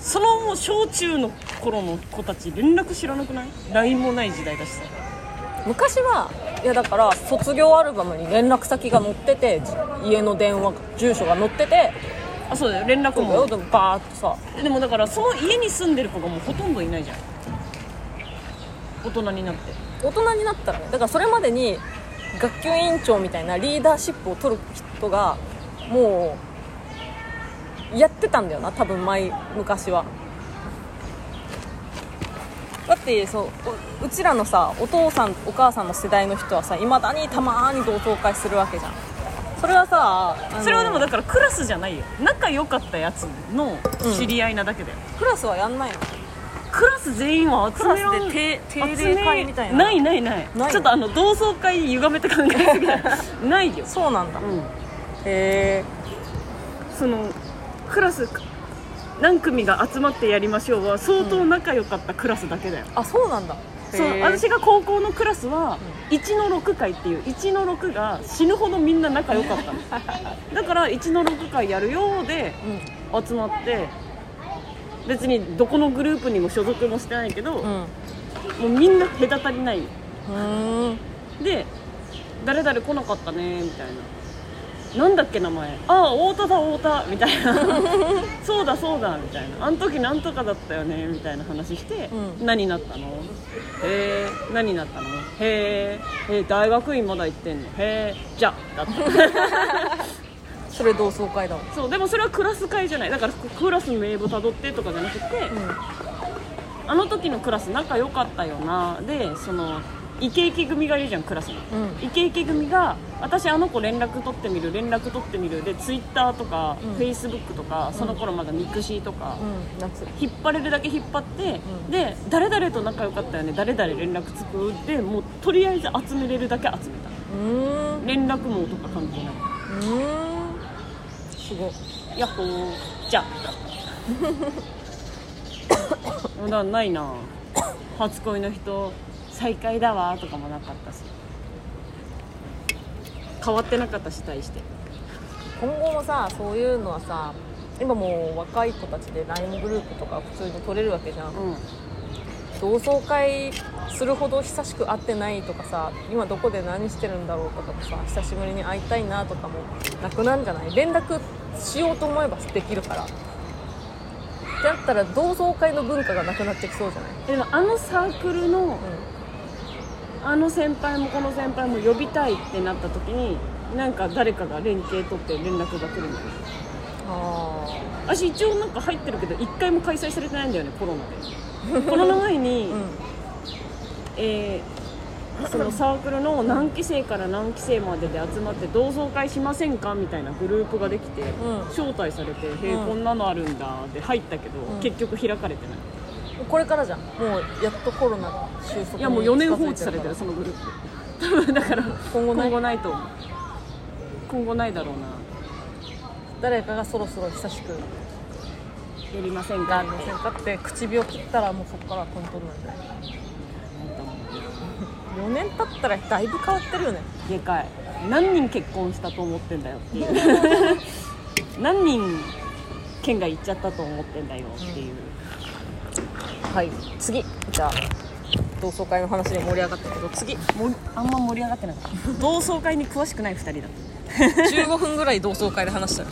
そのもう小中の頃の子たち連絡知らなくない？LINE もない時代だしさ。昔はいやだから卒業アルバムに連絡先が載ってて家の電話住所が載ってて。あそうだよ。連絡も。でもバーッとさ。でもだからその家に住んでる子がもうほとんどいないじゃん。大人になって。大人になったらね。だからそれまでに学級委員長みたいなリーダーシップを取る人がもうやってたんだよな多分前昔は。だってそうおうちらのさお父さんお母さんの世代の人はさいまだにたまに同窓会するわけじゃん。それはさそれはでもだからクラスじゃないよ。仲良かったやつの知り合いなだけだよ、クラスはやんないの？クラス全員は集めらんクラスで定例会みたいな。ないないない。ないちょっとあの同窓会歪めて考えすぎないないよ、そうなんだ、うん、へえそのクラス何組が集まってやりましょうは相当仲良かったクラスだけだよ、あそうなんだ。そう私が高校のクラスは1の6回っていう1の6が死ぬほどみんな仲良かったの。だから1の6回やるよでう集まって別にどこのグループにも所属もしてないけど、んうん。もうみんな隔たりないで誰々来なかったねみたいななんだっけ名前？ああ太田だ太田みたいな。そうだそうだみたいな。あの時なんとかだったよねみたいな話して、うん。何になったの？へえ何になったの？へええー大学院まだ行ってんの？へえじゃあだった。それ同窓会だ。もんそうでもそれはクラス会じゃない。だからクラスの名簿たどってとかじゃなくて、あの時のクラス仲良かったよな。でそのイケイケ組がいるじゃんクラスに、うん。イケイケ組が私あの子連絡取ってみる連絡取ってみる。でツイッターとか、うん。フェイスブックとかその頃まだミクシーとか、うん。夏引っ張れるだけ引っ張って、うん。で誰々と仲良かったよね。誰々連絡つくでもうとりあえず集めれるだけ集めた。連絡網とか関係ない。すご。いヤッホー。じゃあ。まだないな。初恋の人再会だわとかもなかったし。変わってなかったし対して。今後もさそういうのはさ今もう若い子たちで LINE グループとか普通に取れるわけじゃん。うん。同窓会するほど久しく会ってないとかさ今どこで何してるんだろうとかもさ久しぶりに会いたいなとかもなくなんじゃない？連絡しようと思えばできるから。ってなったら同窓会の文化がなくなってきそうじゃない？でもあのサークルのうあの先輩もこの先輩も呼びたいってなった時になんか誰かが連携取って連絡が来るんだよんあ私一応なんか入ってるけど一回も開催されてないんだよねコロナで。コロナ前に、あ うん。えーそのサークルの何期生から何期生までで集まって同窓会しませんかみたいなグループができて、ん。招待されて「へえ、うんこんなのあるんだ」で入ったけど、うん。結局開かれてないこれからじゃん。もうやっとコロナが収束にいやもう4年放置されてるそのグループ。多分だから今後ない？今後ないと思う。今後ないだろうな。誰かがそろそろ久しくやりませんか？やりませんかって口火を切ったらもうそこからトントンなんじゃない4年経ったらだいぶ変わってるよね。でかい。何人結婚したと思ってんだよっていう。何人県が行っちゃったと思ってんだよっていう、はい。次。じゃあ同窓会の話で盛り上がったけど次。もうあんま盛り上がってなかった。同窓会に詳しくない2人だ。っ15分ぐらい同窓会で話したよ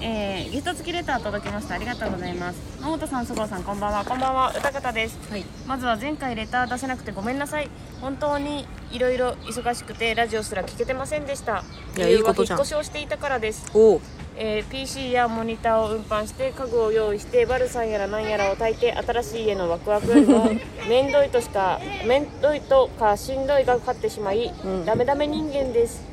えー、ギフト付きレター届きました。ありがとうございます。野本さんそごうさんこんばんは。こんばんは。歌方です。はい。まずは前回レター出せなくてごめんなさい。本当にいろいろ忙しくてラジオすら聞けてませんでした。いや理由はいいことじゃん。引っ越しをしていたからです。おおえー PC やモニターを運搬して家具を用意してバルさんやら何やらを炊いて新しい家のワクワクよりも面倒いとしか面倒いとかしんどいが勝ってしまい、うん。ダメダメ人間です。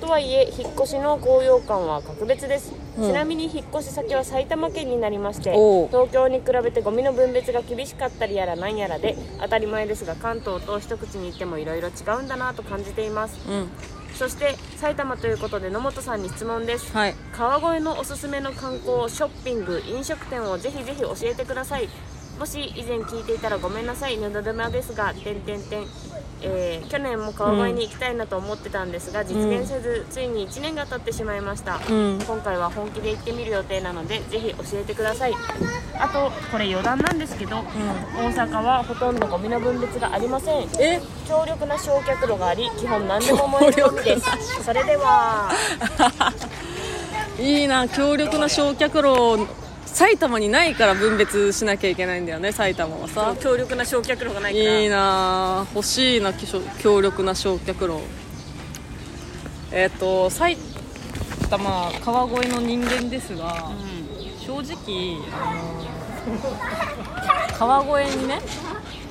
とはいえ引っ越しの高揚感は格別です、うん。ちなみに引っ越し先は埼玉県になりまして東京に比べてゴミの分別が厳しかったりやら何やらで当たり前ですが関東と一口に言ってもいろいろ違うんだなと感じています。うんそして埼玉ということで野本さんに質問です。はい。川越のおすすめの観光ショッピング飲食店をぜひぜひ教えてくださいもし以前聞いていたらごめんなさい。ぬるるまですが点点点えー去年も川越に行きたいなと思ってたんですが、実現せず、ついに1年が経ってしまいました、うん。今回は本気で行ってみる予定なのでぜひ教えてください。あとこれ余談なんですけど、大阪はほとんどゴミの分別がありません。え？強力な焼却炉があり基本何でも燃えるゴミです。それでは。いいな強力な焼却炉埼玉にないから分別しなきゃいけないんだよね埼玉はさ。強力な焼却炉がないから。いいな欲しいなきょ強力な焼却炉。えっ、と埼玉川越の人間ですが、正直あの川越にね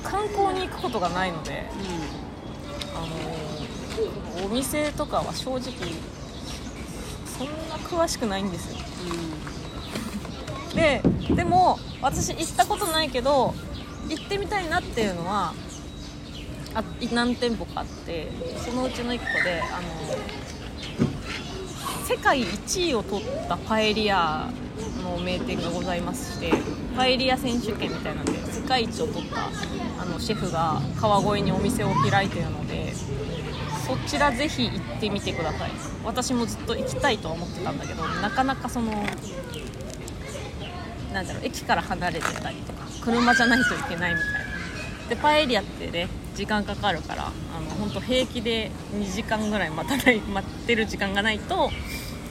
観光に行くことがないのであのお店とかは正直そんな詳しくないんですよででも私行ったことないけど行ってみたいなっていうのはあ何店舗かあってそのうちの1個であの世界1位を取ったパエリアの名店がございましてパエリア選手権みたいなんで世界一を取ったあのシェフが川越にお店を開いてるのでそちらぜひ行ってみてください。私もずっと行きたいとは思ってたんだけどなかなかそのなんだろう駅から離れてたりとか車じゃないといけないみたいな。でパエリアってね時間かかるからあの本当平気で2時間ぐらい待たない待ってる時間がないと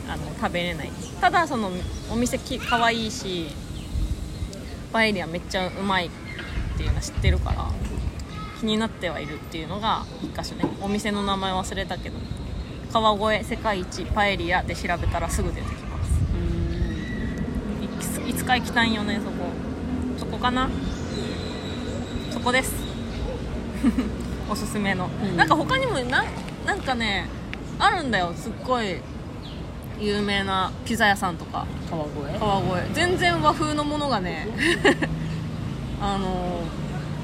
あの食べれない。ただそのお店き可愛いしパエリアめっちゃうまいっていうのは知ってるから気になってはいるっていうのが1箇所ね。お店の名前忘れたけど川越世界一パエリアで調べたらすぐ出てきます。いつか行きたいんよねそこ。そこかな？そこです。おすすめの、うん。なんか他にもななんかねあるんだよ。すっごい有名なピザ屋さんとか。川越？川越。全然和風のものがね あの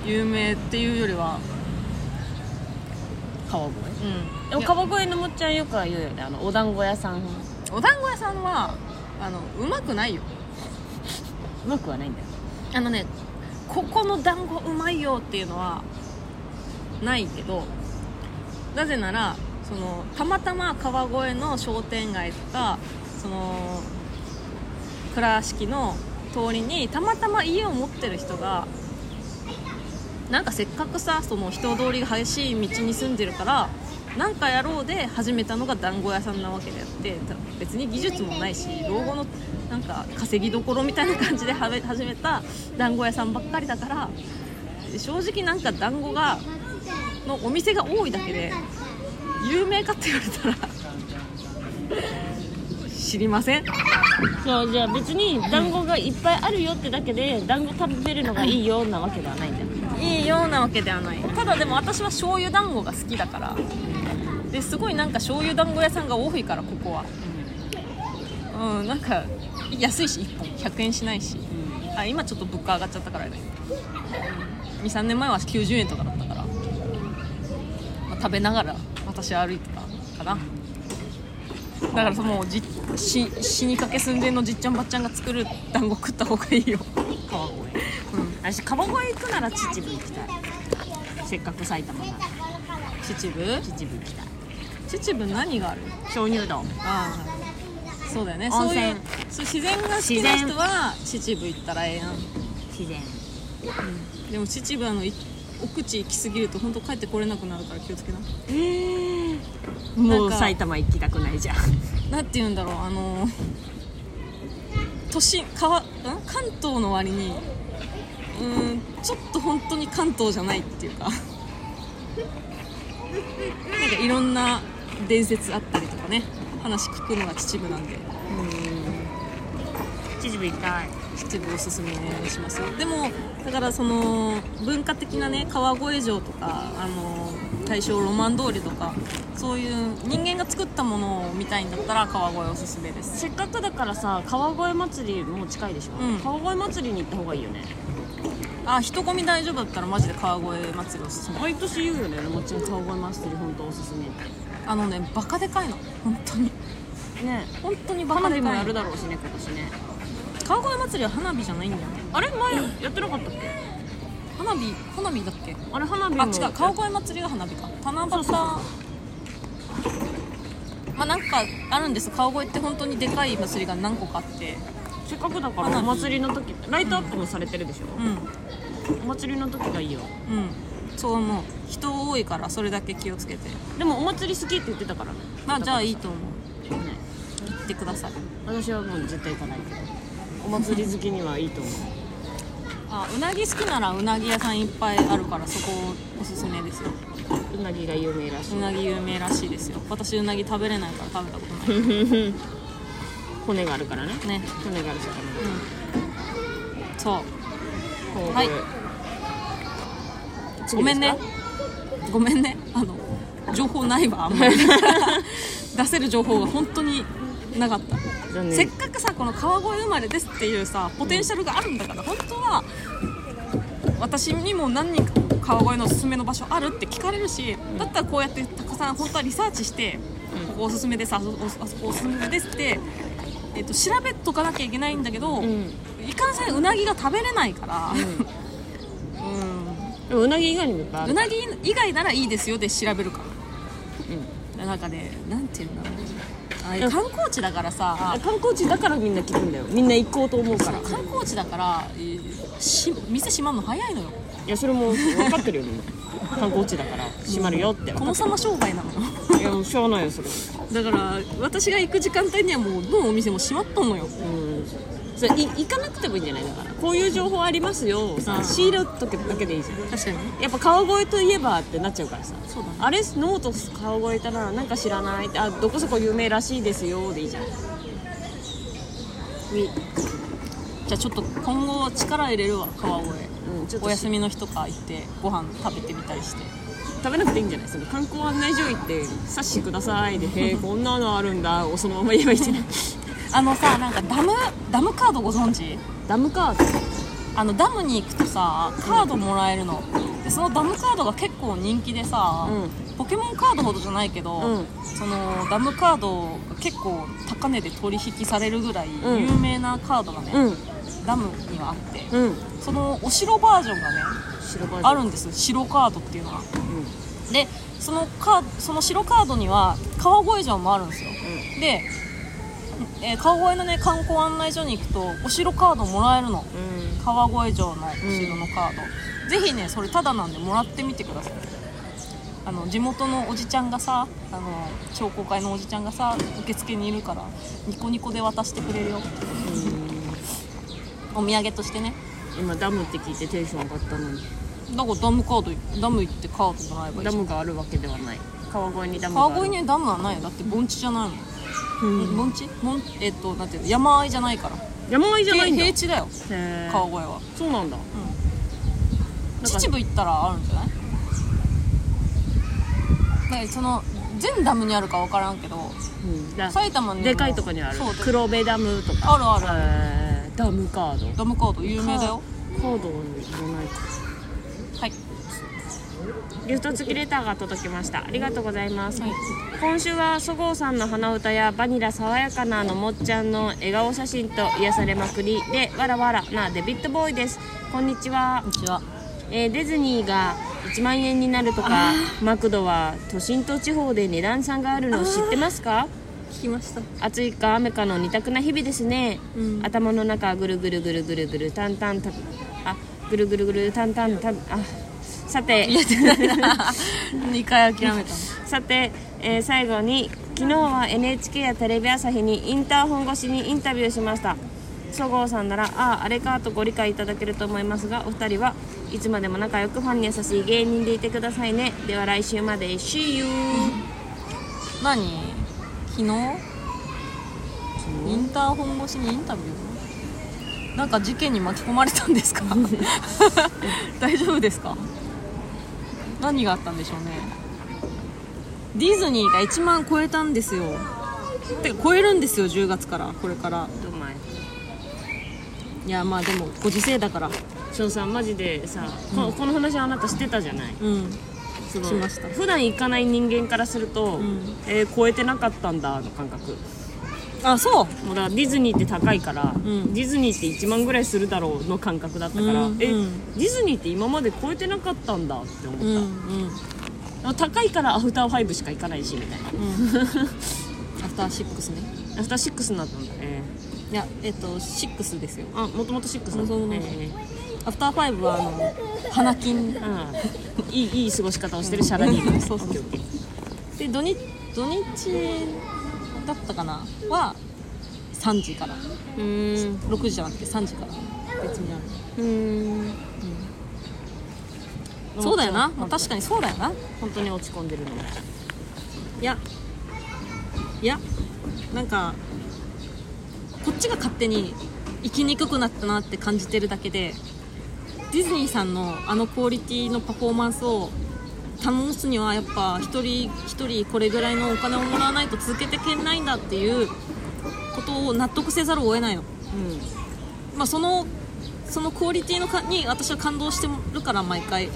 有名っていうよりは。川越？うん。でも川越のもっちゃんよくは言うよね。あのお団子屋さん。お団子屋さんはあのうまくないようまくはないんだよ。あのねここの団子うまいよっていうのはないけどなぜならそのたまたま川越の商店街とかその倉敷の通りにたまたま家を持ってる人がなんかせっかくさその人通りが激しい道に住んでるからなんかやろうで始めたのが団子屋さんなわけであって別に技術もないし老後のなんか稼ぎどころみたいな感じで始めた団子屋さんばっかりだから正直なんか団子がのお店が多いだけで有名かって言われたら知りません。そうじゃあ別に団子がいっぱいあるよってだけで団子食べるのがいいようなわけではないんだよ。いいようなわけではない。ただでも私は醤油団子が好きだからですごいなんか醤油団子屋さんが多いからここは。うんなんか安いし1本100円しないし。あ今ちょっと物価上がっちゃったからだけど23年前は90円とかだったから、まあ食べながら私は歩いてたかな。だからそのじし死にかけ寸前のじっちゃんばっちゃんが作る団子食った方がいいよ。川越。私川越行くなら秩父行きたい。せっかく埼玉なら。秩父？秩父行きたい。秩父何がある？鍾乳洞。ああそうだよね。温泉。そういうそう自然が好きな人は秩父行ったらええやん。自然。でも秩父あのい奥地行き過ぎると本当帰ってこれなくなるから気をつけな。えもうなんか埼玉行きたくないじゃん。なんて言うんだろうあの都心川ん？関東の割にうーんちょっと本当に関東じゃないっていうか。なんかいろんな伝説あったりとかね話聞くのが秩父なんで。秩父行きたい。秩父おすすめしますよ。でもだからその文化的なね川越城とかあの大正ロマン通りとかそういう人間が作ったものを見たいんだったら川越おすすめです。せっかくだからさ川越祭りもう近いでしょ、うん。川越祭りに行った方がいいよね。あ人混み大丈夫だったらマジで川越祭りおすすめ。毎年言うよね。もちろん川越祭り本当おすすめっあのねバカでかいの。本当に。てね。本当にバカ花でかいの。火もやるだろうしね今年ね。川越祭りは花火じゃないんだよ。ねあれ？前やってなかったっけ？花火花火だっけ？あれ花火もあ違う。川越祭りが花火か。七夕。そうそうまあなんかあるんです。川越って本当にでかい祭りが何個かあって。せっかくだから花火。お祭りの時ライトアップもされてるでしょ、うん。お祭りの時がいいよ。うんそう思う。人多いからそれだけ気をつけて。でもお祭り好きって言ってたからね。まあじゃあいいと思う。ね行ってください。私はもう絶対行かないけど。お祭り好きにはいいと思う。あうなぎ好きならうなぎ屋さんいっぱいあるからそこおすすめですよ。うなぎが有名らしい。うなぎ有名らしいですよ。私うなぎ食べれないから食べたことない。骨があるからね。ね。骨がある魚。うん。そうはいごめんね。ごめんね。あの情報ないわあんまり。出せる情報が本当になかった、せっかくさこの川越生まれですっていうさポテンシャルがあるんだから本当は私にも何人か川越のおすすめの場所あるって聞かれるしだったらこうやってたくさん本当はリサーチして、ここおすすめですあそこおすすめですって、えっと調べとかなきゃいけないんだけど、うん。いかんせんうなぎが食べれないから、うんでもうなぎ以外にもいっぱいある。うなぎ以外ならいいですよで調べるから。うん。なんかねなんていうんだろう。あ観光地だからさ。観光地だからみんな聞くんだよ。みんな行こうと思うから。観光地だからえーし店閉まるの早いのよ。いやそれも分かってるよみんな観光地だから閉まるよって。この様商売なの？よいやもうしょうがないよそれ。だから私が行く時間帯にはもうどのお店も閉まっとんのよ。うん。それい行かなくてもいいんじゃない？だからこういう情報ありますよさうん。仕入れとけだけでいいじゃん。確かにね。やっぱ川越といえばってなっちゃうからさ。そうだね。あれ？ノート川越いたらなんか知らない？ってあどこそこ有名らしいですよでいいじゃん。みじゃあちょっと今後力入れるわ川越。うんちょっとお休みの日とか行ってご飯食べてみたりして。食べなくていいんじゃない？その観光案内所行って「冊子ください」で「へえこんなのあるんだ」をそのまま言えばいいじゃない？あのさなんかダムダムカードご存知？ダムカード？あのダムに行くとさカードもらえるの。でそのダムカードが結構人気でさ、うポケモンカードほどじゃないけど、うん。そのダムカードが結構高値で取引されるぐらいうん。有名なカードがね、うんダムにはあってうん。そのお城バージョンがねあるんです。白カードっていうのが。うん。でそのカードその白カードには川越城もあるんですよ。で、えー川越のね観光案内所に行くとお城カードもらえるの。うん。川越城のお城のカード、ぜひねそれタダなんでもらってみてください。あの地元のおじちゃんがさあの商工会のおじちゃんがさ受付にいるからニコニコで渡してくれるよお土産としてね。今ダムって聞いてテンション上がったのに。だからダムカードダム行ってカードもらえばいいダじゃん。ムがあるわけではない。川越にダムがある。川越にダムはないよだって盆地じゃないもんうん。盆地？盆？えっとなんていうの？山あいじゃないから。山あいじゃないんだ。平地だよ。川越は。そうなんだ。うん。秩父行ったらあるんじゃない？ねその全ダムにあるか分からんけど。うん。だ埼玉にも。でかいとこにある。そう。黒部ダムとか。あるある。へーダムカード。ダムカード有名だよ。カードいらないか。はい。ギフト付きレターが届きました。ありがとうございます、今週はそごうさんの鼻歌やバニラ爽やかなのもっちゃんの笑顔写真と癒されまくり。でわらわらなデビッドボーイです。こんにちは。こんにちは。えーディズニーが1万円になるとかマクドは都心と地方で値段差があるの知ってますか？聞きました。暑いか雨かの二択な日々ですね、うん。頭の中ぐるぐるぐるぐるぐるタンタンタンあぐるぐるぐるタンタンタンあさて。2回諦めた。さて、えー最後に昨日は NHK やテレビ朝日にインターホン越しにインタビューしました。そごうさんならあああれかとご理解いただけると思いますがお二人はいつまでも仲良くファンに優しい芸人でいてくださいね。では来週まで See you 何？昨日？インターホン越しにインタビュー？なんか事件に巻き込まれたんですか？大丈夫ですか？何があったんでしょうね。ディズニーが1万超えたんですよ。てか超えるんですよ10月から。これから。どうまいいやまあでもご時世だから。そうさマジでさ、ここの話あなたしてたじゃない？うんしました。普段行かない人間からすると、ん。えー超えてなかったんだの感覚。あそう。もうだからディズニーって高いから、ん。ディズニーって1万ぐらいするだろうの感覚だったから、え、うんうん。ディズニーって今まで超えてなかったんだって思った、うんうんあ高いからアフターファイブしか行かないしみたいな。アフターシックスね。アフターシックスになったんだ。ねいやえっとシックスですよ。あもともとシックスだそうそうそうえアフターファイブはあの花金。えうん。いいいい過ごし方をしてるシャラリー。そうそうで土日土日だったかな？は3時から。うーん。6時じゃなくて3時から。別にある。うーん。そうだよな、まあ、確かにそうだよな。本当に落ち込んでるの。いや。いや。なんかこっちが勝手に生きにくくなったなって感じてるだけでディズニーさんのあのクオリティのパフォーマンスを保つにはやっぱ一人一人これぐらいのお金をもらわないと続けていけないんだっていうことを納得せざるを得ないの、まあ、そのそのクオリティのかに私は感動してるから毎回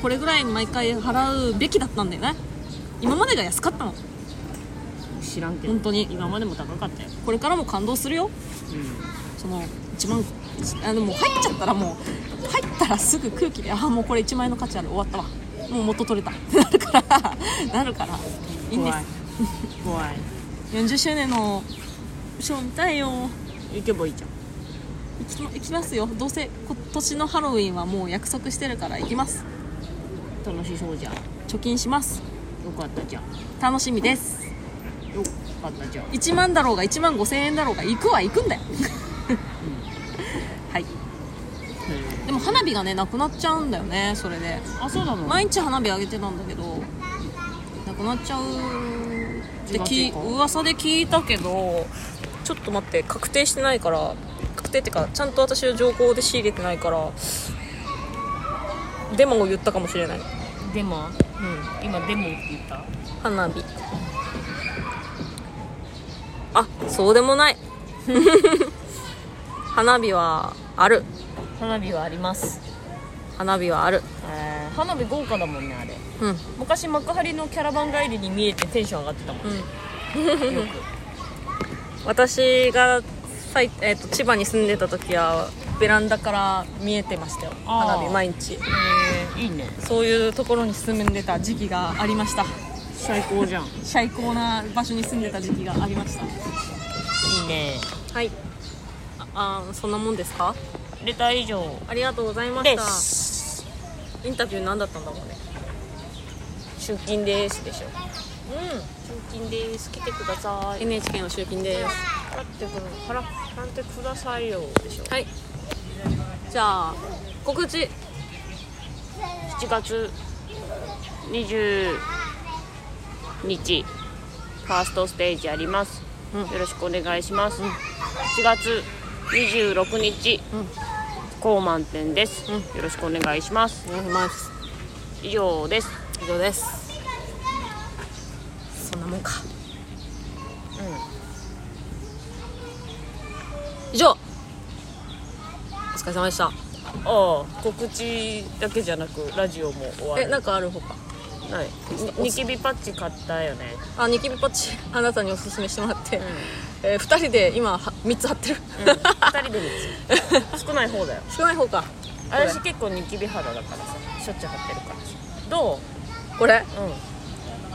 これぐらい毎回払うべきだったんだよね。今までが安かったの。うん知らんけど。本当に。今までも高かったよ。これからも感動するよ。その1万あでも入っちゃったらもう入ったらすぐ空気であもうこれ1万円の価値ある終わったわ。もう元取れた。ってなるから。なるから。いいんです。怖い。怖い。40周年のショー見たいよ。行けばいいじゃん。行きま行きますよ。どうせ今年のハロウィンはもう約束してるから行きます。楽しそうじゃん。よ貯金します。かったじゃん。楽しみです。よかったじゃん。1万だろうが1万5000円だろうが行くは行くんだよはいでも花火がねなくなっちゃうんだよねそれで。あそうなの？毎日花火あげてたんだけどなくなっちゃうって10き噂で聞いたけどちょっと待って確定してないから確定ってかちゃんと私は情報で仕入れてないからデマを言ったかもしれない。デモうん。今デモって言った？花火。あそうでもない。花火はある花火はあります、花火はある。えー花火豪華だもんねあれ。うん。うん昔幕張のキャラバン帰りに見えてテンション上がってたもん、よく。私がえー、と千葉に住んでた時はベランダから見えてましたよ。花火毎日。えー、いいね。そういうところに住んでた時期がありました。最高じゃん。い 最高な場所に住んでた時期がありました。いね。はい。ああーそんなもんですか？レター以上。ありがとうございまでした。す。インタビュー何だったんだろうね。出勤ですでしょ。う出勤です。来てくださんい NHK の集金です。払ってくる払払ってくださいよでしょ。はい。じゃあ告知。7月20日ファーストステージあります、うん。よろしくお願いします、7月26日、うん高満点です、うん。よろしくお願いします。お願いします。以上です。以上です。そんなもんか。以上。お疲れ様でした。ああ告知だけじゃなくラジオも終わる。えなんかあるほかない。にニキビパッチ買ったよね。あニキビパッチ あなたにおすすめしてもらって、えー、2人で今は3つ貼ってる、2人で3つ。少ない方だよ。少ない方か。私結構ニキビ肌だからさしょっちゅう貼ってるから。さどこれ？ううん。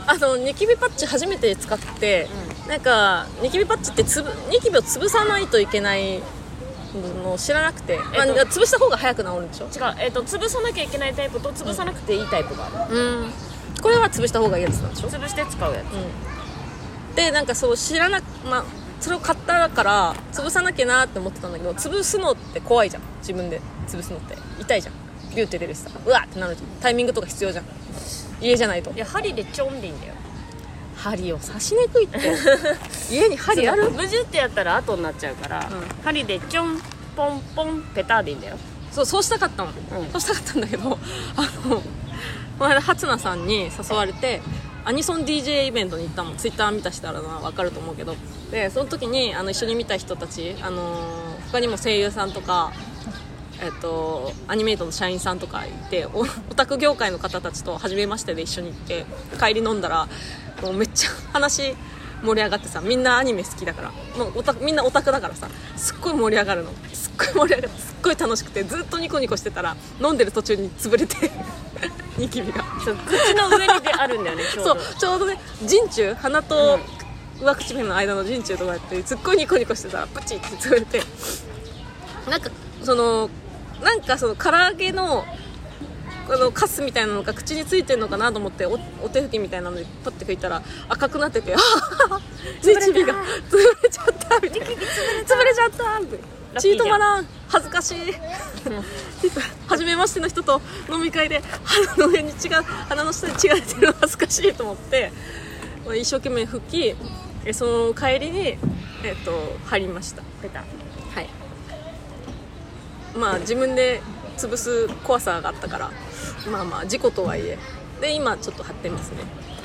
あのニキビパッチ初めて使って、なんかニキビパッチってつぶニキビを潰さないといけないの知らなくて、まあえっと潰した方が早く治るんでしょ？違う、えっと潰さなきゃいけないタイプと潰さなくていいタイプがある。うんこれは潰した方がいいやつなんでしょ？潰して使うやでなんかそう知らなまあそれを買ったから潰さなきゃなって思ってたんだけど潰すのって怖いじゃん。自分で。潰すのって痛いじゃん。ビューって出るしさ。うわってなるじゃん。タイミングとか必要じゃん。家じゃないと。ついや針でちょんでいいんだよ。針を刺しにくいって。家に針ある？ブジュってやったら後になっちゃうから、ん。針でちょんポンポンペターでいいんだよ。そうそうしたかったの、うん。そうしたかったんだけどあのこの間初菜さんに誘われてアニソン DJ イベントに行ったのツイッター見た人なら分かると思うけど。でその時にあの一緒に見た人たち、あの他にも声優さんとかえっと、アニメイトの社員さんとかいて オタク業界の方たちと初めましてで一緒に行って帰り飲んだらもうめっちゃ話盛り上がってさみんなアニメ好きだから。もうオタみんなオタクだからさすっごい盛り上がるの。すっごい盛り上がってすっごい楽しくてずっとニコニコしてたら飲んでる途中に潰れて。ニキビが。そう口の上にであるんだよね ちょうそど。うちょうどね陣中鼻と上口目の間の陣中とかやってすっごいニコニコしてた。らプチって潰れて。なんかそのなんかその唐揚げのあのカスみたいなのが口についてるのかなと思っておお手拭きみたいなのでパッて拭いたら赤くなっててああニキビが潰れちゃったみたいな。潰れちゃったみたいな血止まらん。恥ずかしい。初めましての人と飲み会で鼻の上に血が鼻の下に血が出てるの恥ずかしいと思って一生懸命拭きえその帰りに、えっと貼りました。はい。まあ自分で潰す怖さがあったからまあまあ事故とはいえ。で今ちょっと貼ってますね。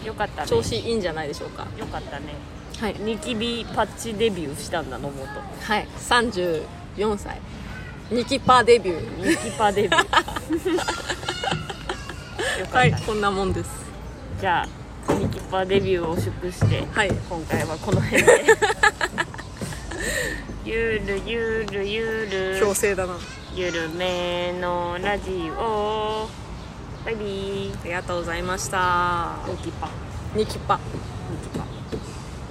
よかったね。調子いいんじゃないでしょうか。よかったね。はい。ニキビパッチデビューしたんだ野本。はい34歳。ニキパデビュー。ニキパデビュー。よかった、はいこんなもんです。じゃあニキパデビューを祝して、はい。今回はこの辺で。ゆるゆるゆる。強制だな。ゆるめのラジオ。バイビー。ありがとうございました。ニキパニキパニキパ